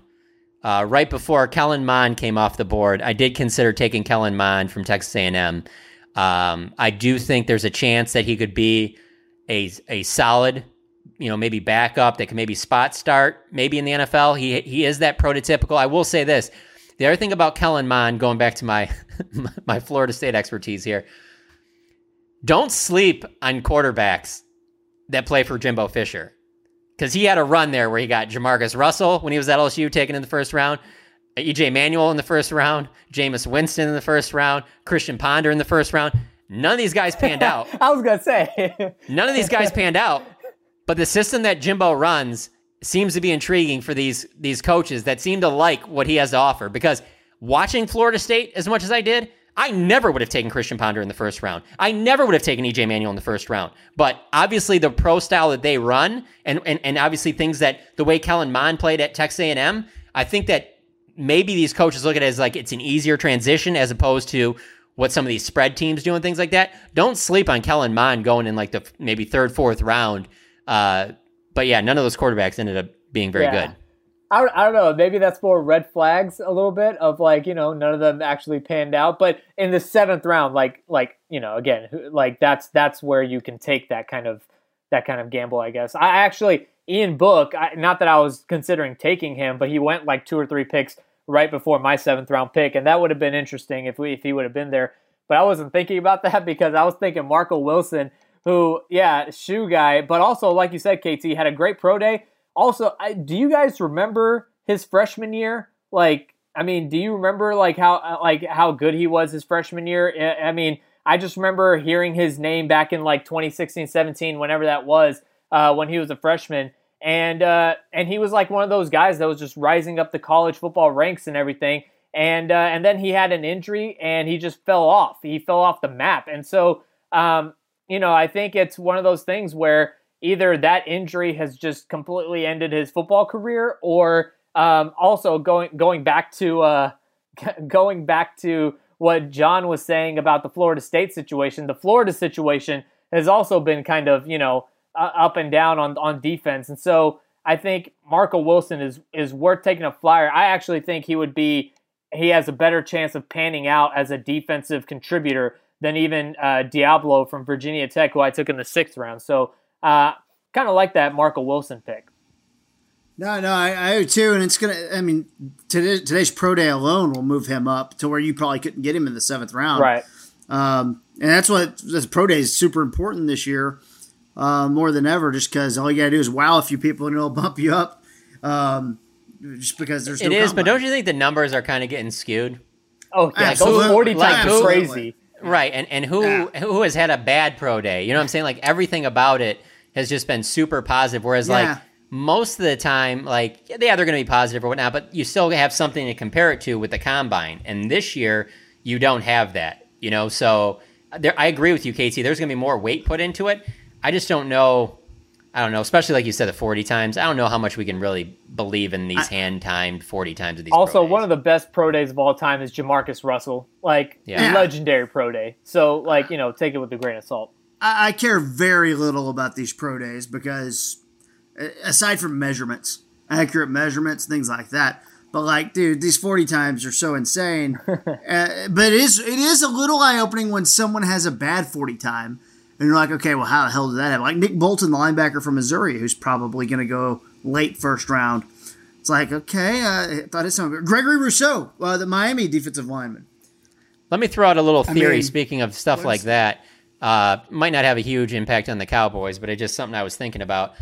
uh, right before Kellen Mond came off the board, I did consider taking Kellen Mond from Texas A&M. Um, I do think there's a chance that he could be a a solid, you know, maybe backup that can maybe spot start, maybe in the NFL. He he is that prototypical. I will say this: the other thing about Kellen Mond, going back to my my Florida State expertise here, don't sleep on quarterbacks that play for Jimbo Fisher because he had a run there where he got Jamarcus Russell when he was at LSU taken in the first round, EJ Manuel in the first round, Jameis Winston in the first round, Christian Ponder in the first round. None of these guys panned out. I was gonna say. None of these guys panned out. But the system that Jimbo runs seems to be intriguing for these these coaches that seem to like what he has to offer. Because watching Florida State as much as I did, I never would have taken Christian Ponder in the first round. I never would have taken EJ Manuel in the first round. But obviously the pro style that they run and and, and obviously things that the way Kellen Mond played at Texas A&M, I think that maybe these coaches look at it as like it's an easier transition as opposed to what some of these spread teams do and things like that. Don't sleep on Kellen Mond going in like the maybe third, fourth round. Uh, but yeah, none of those quarterbacks ended up being very Yeah. good. I don't, I don't know. Maybe that's more red flags a little bit of like you know none of them actually panned out. But in the seventh round, like like you know again like that's that's where you can take that kind of that kind of gamble. I guess I actually Ian Book. I, not that I was considering taking him, but he went like two or three picks right before my seventh round pick, and that would have been interesting if we if he would have been there. But I wasn't thinking about that because I was thinking Marco Wilson, who yeah shoe guy, but also like you said, KT had a great pro day. Also, I, do you guys remember his freshman year? Like, I mean, do you remember like how uh, like how good he was his freshman year? I mean, I just remember hearing his name back in like 2016, 17, whenever that was, uh, when he was a freshman, and uh, and he was like one of those guys that was just rising up the college football ranks and everything. And uh, and then he had an injury and he just fell off. He fell off the map. And so, um, you know, I think it's one of those things where either that injury has just completely ended his football career, or um, also going going back to uh, going back to what John was saying about the Florida State situation. The Florida situation has also been kind of you know uh, up and down on on defense, and so I think Marco Wilson is is worth taking a flyer. I actually think he would be he has a better chance of panning out as a defensive contributor than even uh, Deablo from Virginia Tech, who I took in the sixth round. So, uh, kind of like that Marco Wilson pick. No, no, I, I do too, and it's gonna. I mean, today, today's pro day alone will move him up to where you probably couldn't get him in the seventh round, Right. Um, and that's what this pro day is super important this year, uh, more than ever. Just because all you gotta do is wow a few people, and it'll bump you up. Um, just because there's It no is, but don't you think the numbers are kind of getting skewed? Oh yeah, Absolutely. those 40 times who- crazy. Right, and and who who has had a bad pro day? You know what I'm saying? Like everything about it has just been super positive. Whereas Yeah. like most of the time, like yeah, they're going to be positive or whatnot, but you still have something to compare it to with the combine. And this year, you don't have that. You know, so there, I agree with you, KT. There's going to be more weight put into it. I just don't know. I don't know, especially like you said, the 40 times. I don't know how much we can really believe in these hand timed 40 times of these. Also, pro days. one of the best pro days of all time is Jamarcus Russell. Like, Yeah. legendary pro day. So, like, you know, take it with a grain of salt. I, I care very little about these pro days because, uh, aside from measurements, accurate measurements, things like that. But like, dude, these forty times are so insane. uh, but it is it is a little eye opening when someone has a bad forty time, and you're like, okay, well, how the hell did that happen? Like Nick Bolton, the linebacker from Missouri, who's probably going to go late first round. It's like, okay, uh, I thought it sounded good. Gregory Rousseau, uh, the Miami defensive lineman. Let me throw out a little I theory. mean, speaking of stuff like that, uh, might not have a huge impact on the Cowboys, but it's just something I was thinking about.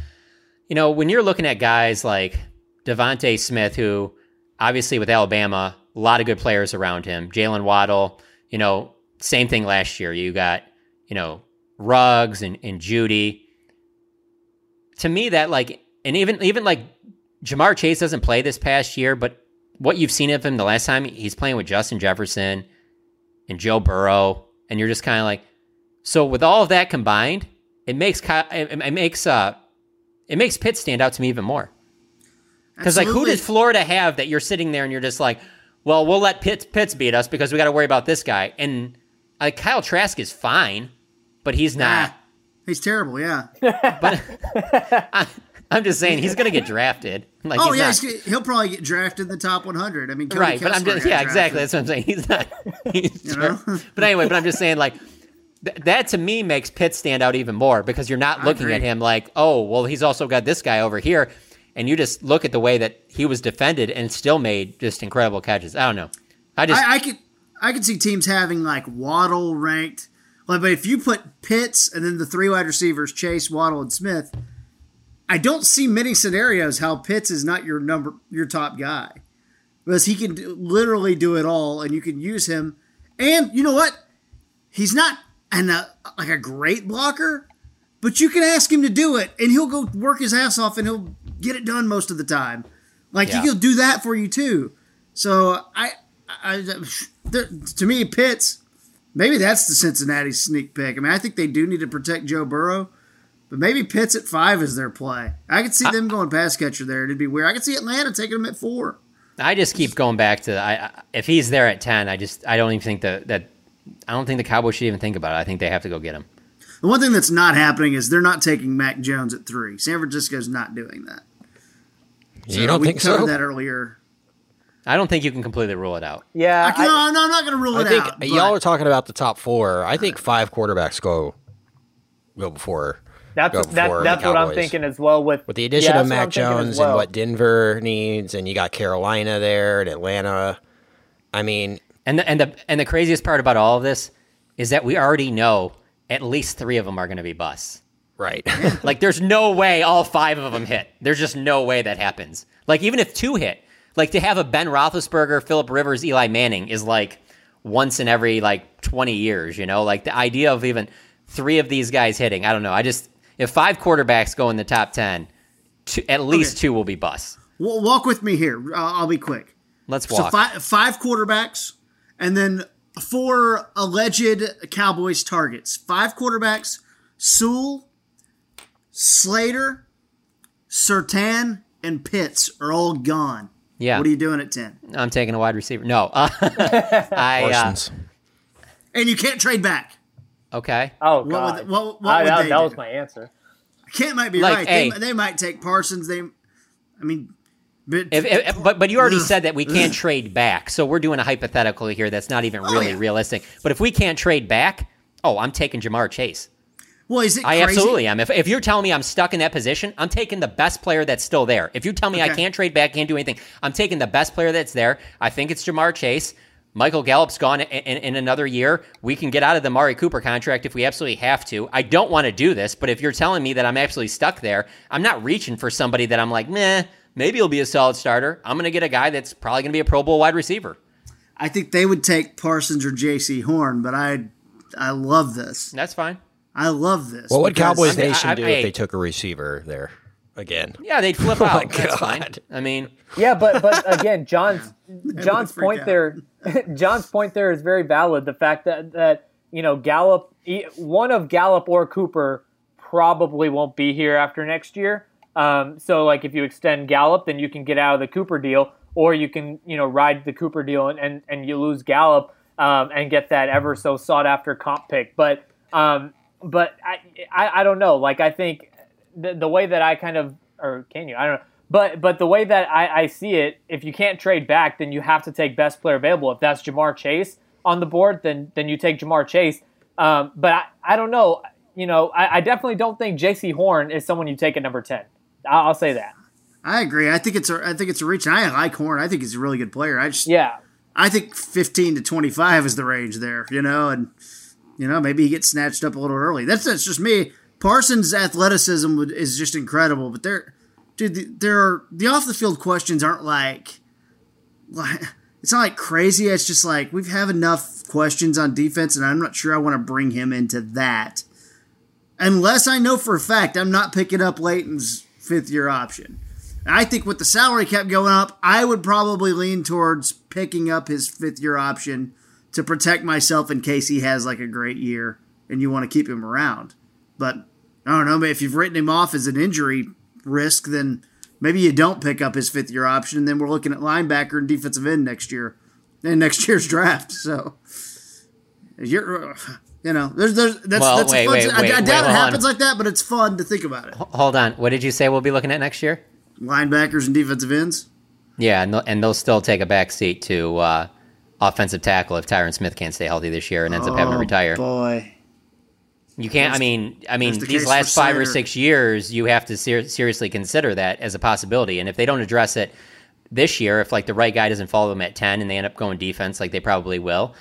You know, when you're looking at guys like DeVonta Smith, who obviously with Alabama, a lot of good players around him. Jaylen Waddle, you know, same thing last year. You got, you know, Ruggs and, and Jeudy. To me, that like, and even even like Ja'Marr Chase doesn't play this past year, but what you've seen of him the last time he's playing with Justin Jefferson and Joe Burrow, and you're just kind of like, so with all of that combined, it makes it, it makes uh it makes Pitt stand out to me even more. Because like, who does Florida have that you're sitting there and you're just like, well, we'll let Pitts, Pitts beat us because we got to worry about this guy. And like Kyle Trask is fine, but he's not. He's terrible, yeah. I, I'm just saying he's going to get drafted. Like, oh he's yeah, he'll probably get drafted in the top 100. I mean, Cody right, but I'm just yeah, exactly. That's what I'm saying. He's not. He's You know? but anyway, but I'm just saying like that to me makes Pitt stand out even more because you're not looking at him like, oh, well, he's also got this guy over here, and you just look at the way that he was defended and still made just incredible catches. I don't know. I just I, I could I could see teams having like Waddle ranked. Like, but if you put Pitts and then the three wide receivers, Chase, Waddle, and Smith, I don't see many scenarios how Pitts is not your number your top guy because he can do, literally do it all, and you can use him. And you know what? He's not an uh, like a great blocker, but you can ask him to do it, and he'll go work his ass off, and he'll get it done most of the time. Like Yeah. he'll do that for you too. So I, I, there, to me, Pitts. Maybe that's the Cincinnati sneak pick. I mean, I think they do need to protect Joe Burrow, but maybe Pitts at five is their play. I could see them going pass catcher there. It'd be weird. I could see Atlanta taking him at four. I just keep going back to I, I if he's there at ten, I just I don't even think that that I don't think the Cowboys should even think about it. I think they have to go get him. The one thing that's not happening is they're not taking Mac Jones at three. San Francisco's not doing that. So You don't we think covered so? that earlier. I don't think you can completely rule it out. Yeah, I can, no, no, I'm not going to rule I it think out. y'all are talking about the top four. I think five quarterbacks go go before. That's go that, before the that's what I'm thinking as well. With With the addition yeah, of that's Mac Jones well. and what Denver needs, and you got Carolina there and Atlanta. I mean, And the, and the and the craziest part about all of this is that we already know at least three of them are going to be busts. right? Like, there's no way all five of them hit. There's just no way that happens. Like, even if two hit, like to have a Ben Roethlisberger, Philip Rivers, Eli Manning is like once in every like 20 years. You know, like the idea of even three of these guys hitting. I don't know. I just if five quarterbacks go in the top ten, two, at least two will be busts. Wa- walk with me here. I'll, I'll be quick. Let's So walk. five, five quarterbacks, and then four alleged Cowboys targets. Five quarterbacks: Sewell, Slater, Surtain, and Pitts are all gone. Yeah. What are you doing at ten? I'm taking a wide receiver. No, uh, I. Uh, Parsons. And you can't trade back. okay. oh What god, would, what, what I- would that, they that do? was my answer. Kent might be Like, right. hey. They, they might take Parsons. They, I mean, but If, if, but but you already Ugh. said that we can't trade back, so we're doing a hypothetical here that's not even really Oh, yeah. realistic. But if we can't trade back, oh, I'm taking Ja'Marr Chase. Well, is it I crazy? absolutely am. If, if you're telling me I'm stuck in that position, I'm taking the best player that's still there. If you tell me I can't trade back, can't do anything, I'm taking the best player that's there. I think it's Ja'Marr Chase. Michael Gallup's gone in, in, in another year. We can get out of the Amari Cooper contract if we absolutely have to. I don't want to do this, but if you're telling me that I'm actually stuck there, I'm not reaching for somebody that I'm like, meh, maybe he'll be a solid starter. I'm going to get a guy that's probably going to be a Pro Bowl wide receiver. I think they would take Parsons or Jaycee Horn, but I, I love this. That's fine. I love this. What would Cowboys I mean, Nation I- do I- if they took a receiver there again? Yeah, they'd flip Oh my out. That's fine. God. I mean, Yeah, but but again, John's John's point out. there, John's point there is very valid. The fact that that you know Gallup, e- one of Gallup or Cooper probably won't be here after next year. Um, so like if you extend Gallup, then you can get out of the Cooper deal, or you can you know ride the Cooper deal and and, and you lose Gallup um, and get that ever so sought after comp pick. But um, but I, I I don't know. Like I think the the way that I kind of or can you? I don't know. But but the way that I, I see it, if you can't trade back, then you have to take best player available. If that's Ja'Marr Chase on the board, then then you take Ja'Marr Chase. Um, but I, I don't know. You know, I, I definitely don't think Jaycee Horn is someone you take at number ten. I'll, I'll say that. I agree. I think it's a. I think it's a reach. And I like Horn. I think he's a really good player. I just. Yeah. I think 15 to 25 is the range there. You know, and you know maybe he gets snatched up a little early. That's that's just me. Parsons' athleticism would, is just incredible, but there, dude, there are the off the field questions aren't like, like it's not like crazy. It's just like we have enough questions on defense, and I'm not sure I want to bring him into that unless I know for a fact I'm not picking up Leighton's fifth year option. I think with the salary cap going up, I would probably lean towards picking up his fifth year option to protect myself in case he has like a great year and you want to keep him around. But I don't know, if you've written him off as an injury risk, then maybe you don't pick up his fifth year option. And then we're looking at linebacker and defensive end next year, in next year's draft. So you're, you know, there's, there's that's Well, that's wait, fun. wait, I, wait, I wait, doubt it hold on. happens like that, but it's fun to think about it. hold on. What did you say we'll be looking at next year? Linebackers and defensive ends. Yeah, and they'll, and they'll still take a back seat to uh, offensive tackle if Tyron Smith can't stay healthy this year and ends up having to Oh, retire. Boy, You can't. I mean, I mean, the these last for five or six years, you have to ser- seriously consider that as a possibility. And if they don't address it this year, if like the right guy doesn't follow them at ten and they end up going defense, like they probably will,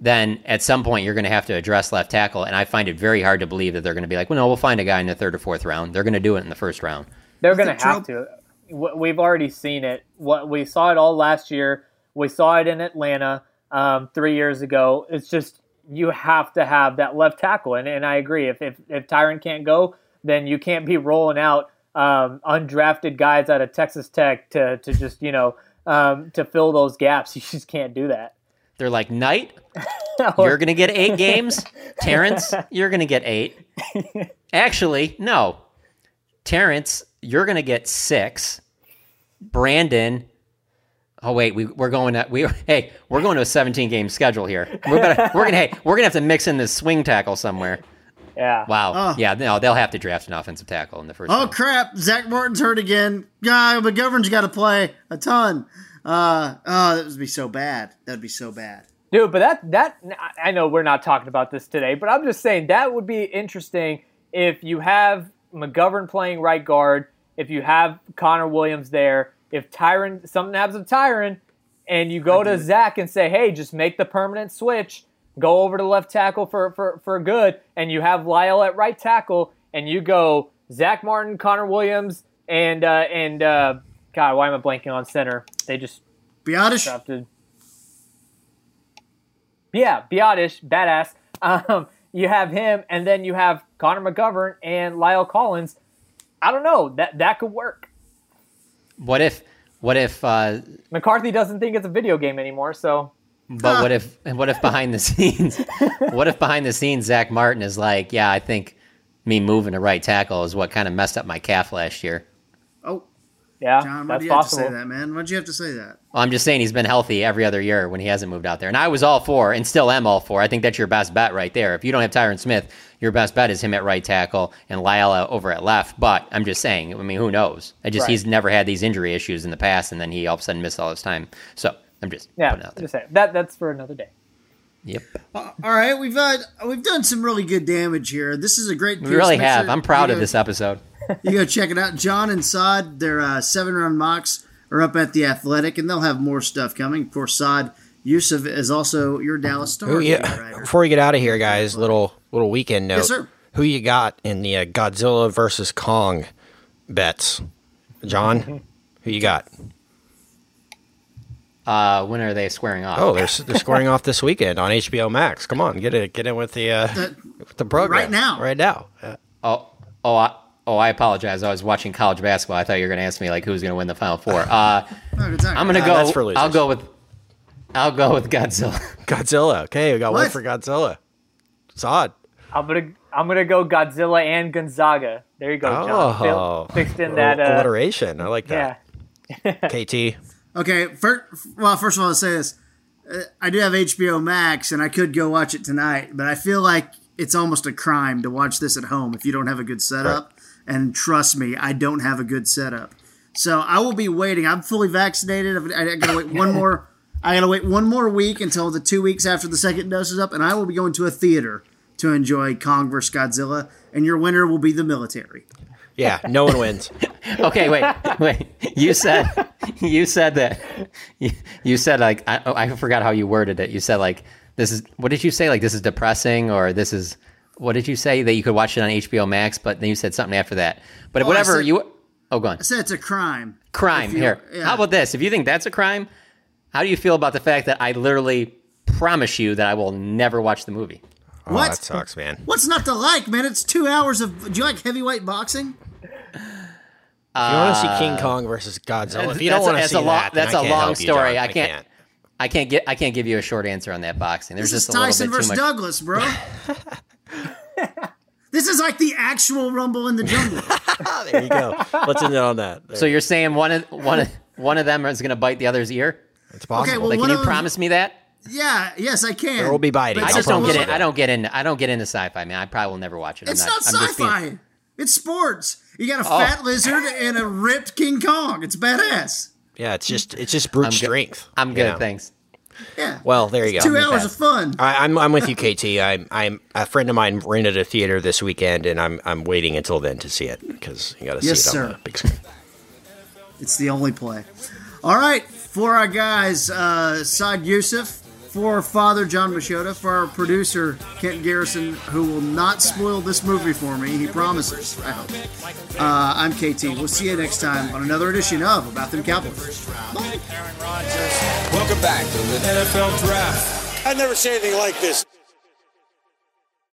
then at some point you're going to have to address left tackle. And I find it very hard to believe that they're going to be like, well, no, we'll find a guy in the third or fourth round. They're going to do it in the first round. They're going to have to. We've already seen it. What we saw it all last year. We saw it in Atlanta um, three years ago. It's just you have to have that left tackle, and, and I agree. If, if if Tyron can't go, then you can't be rolling out um, undrafted guys out of Texas Tech to to just you know um, to fill those gaps. You just can't do that. They're like, Knight, you're going to get eight games. Terrence, you're going to get eight. Actually, no. Terrence, you're going to get six. Brandon, oh wait, we, we're going to we hey we're going to a 17 game schedule here. We're gonna we're gonna hey we're gonna have to mix in this swing tackle somewhere. Yeah. Wow. Oh. Yeah. No, they'll have to draft an offensive tackle in the first. Oh round. crap! Zack Martin's hurt again. God, McGovern's got to play a ton. Uh, oh, that would be so bad. That'd be so bad. Dude, but that that I know we're not talking about this today, but I'm just saying that would be interesting if you have McGovern playing right guard, if you have Connor Williams there, if Tyron something happens with Tyron, and you go to Zack and say, "Hey, just make the permanent switch, go over to left tackle for for for good," and you have La'el at right tackle, and you go Zack Martin, Connor Williams, and uh, and uh, God, why am I blanking on center? They just Biadasz. drafted. Yeah, Biadasz, badass. Um, you have him, and then you have Connor McGovern and La'el Collins. I don't know that that could work. What if what if uh, McCarthy doesn't think it's a video game anymore, so But what if And what if behind the scenes what if behind the scenes Zack Martin is like, yeah, I think me moving to right tackle is what kind of messed up my calf last year. Yeah, John, why that's do you have to say that, man? Why'd you have to say that? Well, I'm just saying he's been healthy every other year when he hasn't moved out there. And I was all for, and still am all for. I think that's your best bet right there. If you don't have Tyron Smith, your best bet is him at right tackle and La'el over at left. But I'm just saying, I mean, who knows? I just Right. he's never had these injury issues in the past, and then he all of a sudden missed all his time. So I'm just Yeah, putting it out there. just saying. that that's for another day. Yep, All right, we've uh, we've done some really good damage here. This is a great. we really Make have. I'm proud you of go- this episode. you go check it out. John and Saad, their uh, seven round mocks are up at the Athletic, and they'll have more stuff coming. Of course, Saad Yousuf is also your Dallas Star. Who you, before we get out of here, guys, little little weekend note. Yes, sir. Who you got in the uh, Godzilla versus Kong bets? John, who you got? Uh, when are they squaring off? Oh, they're they're scoring off this weekend on HBO Max. Come on, get it, get in with the uh, That- The program Right now. Right now. Yeah. Oh, oh, I, oh! I apologize. I was watching college basketball. I thought you were going to ask me like who's going to win the Final Four. Uh, I'm going to go. that's for losers. I'll go with. I'll go with Godzilla. Godzilla. Okay, we got one for Godzilla. Saad. I'm gonna I'm gonna go Godzilla and Gonzaga. There you go, John. Phil Oh, fixed in that uh, alliteration. I like that. Yeah. KT. Okay, first, well, first of all, I'll say this. Uh, I do have HBO Max, and I could go watch it tonight, but I feel like it's almost a crime to watch this at home if you don't have a good setup. And trust me, I don't have a good setup. So I will be waiting. I'm fully vaccinated. I gotta wait one more. I gotta wait one more week until the two weeks after the second dose is up, and I will be going to a theater to enjoy Kong vs. Godzilla. And your winner will be the military. Yeah, no one wins. okay, wait, wait. You said you said that you, you said like I, oh, I forgot how you worded it. You said like this is what did you say? Like this is depressing or this is what did you say that you could watch it on HBO Max? But then you said something after that. But Oh, whatever said- you oh go on I said it's a crime. crime you- here. yeah. How about this? If you think that's a crime, how do you feel about the fact that I literally promise you that I will never watch the movie? Oh, What? that sucks, man. What's not to like, man? It's two hours of. Do you like heavyweight boxing? If you want to see uh, King Kong versus Godzilla, if you don't want to see a long, that, then that's I a can't long help you, story. John. I can't. I can't get. I can't give you a short answer on that boxing. There's This is just a little Tyson bit too versus much. Douglas, bro. this is like the actual Rumble in the Jungle. there you go. Let's end it on that. There. So you're saying one of one of one of them is going to bite the other's ear? It's possible. Okay, well, like, can you of them- promise me that? yeah, yes, I can. There will be biting. I just don't get little- it. I don't get in. I don't get into sci-fi, man. I probably will never watch it. It's I'm not, I'm just being- sci-fi. It's sports. You got a Oh. fat lizard and a ripped King Kong. It's badass. Yeah, it's just it's just brute I'm good. strength. I'm good. know? Thanks. Yeah. Well, there you go. Two hours of fun. I, I'm I'm with you, KT. I'm I'm a friend of mine rented a theater this weekend, and I'm I'm waiting until then to see it because you got to Yes, see it on sir. the big screen. It's the only play. All right, for our guys, uh, Saad Yousuf, for father, John Machota, for our producer, Kent Garrison, who will not spoil this movie for me. He promises, I hope. Uh, I'm KT. We'll see you next time on another edition of About Them Cowboys. Welcome back to the NFL Draft. I've never seen anything like this.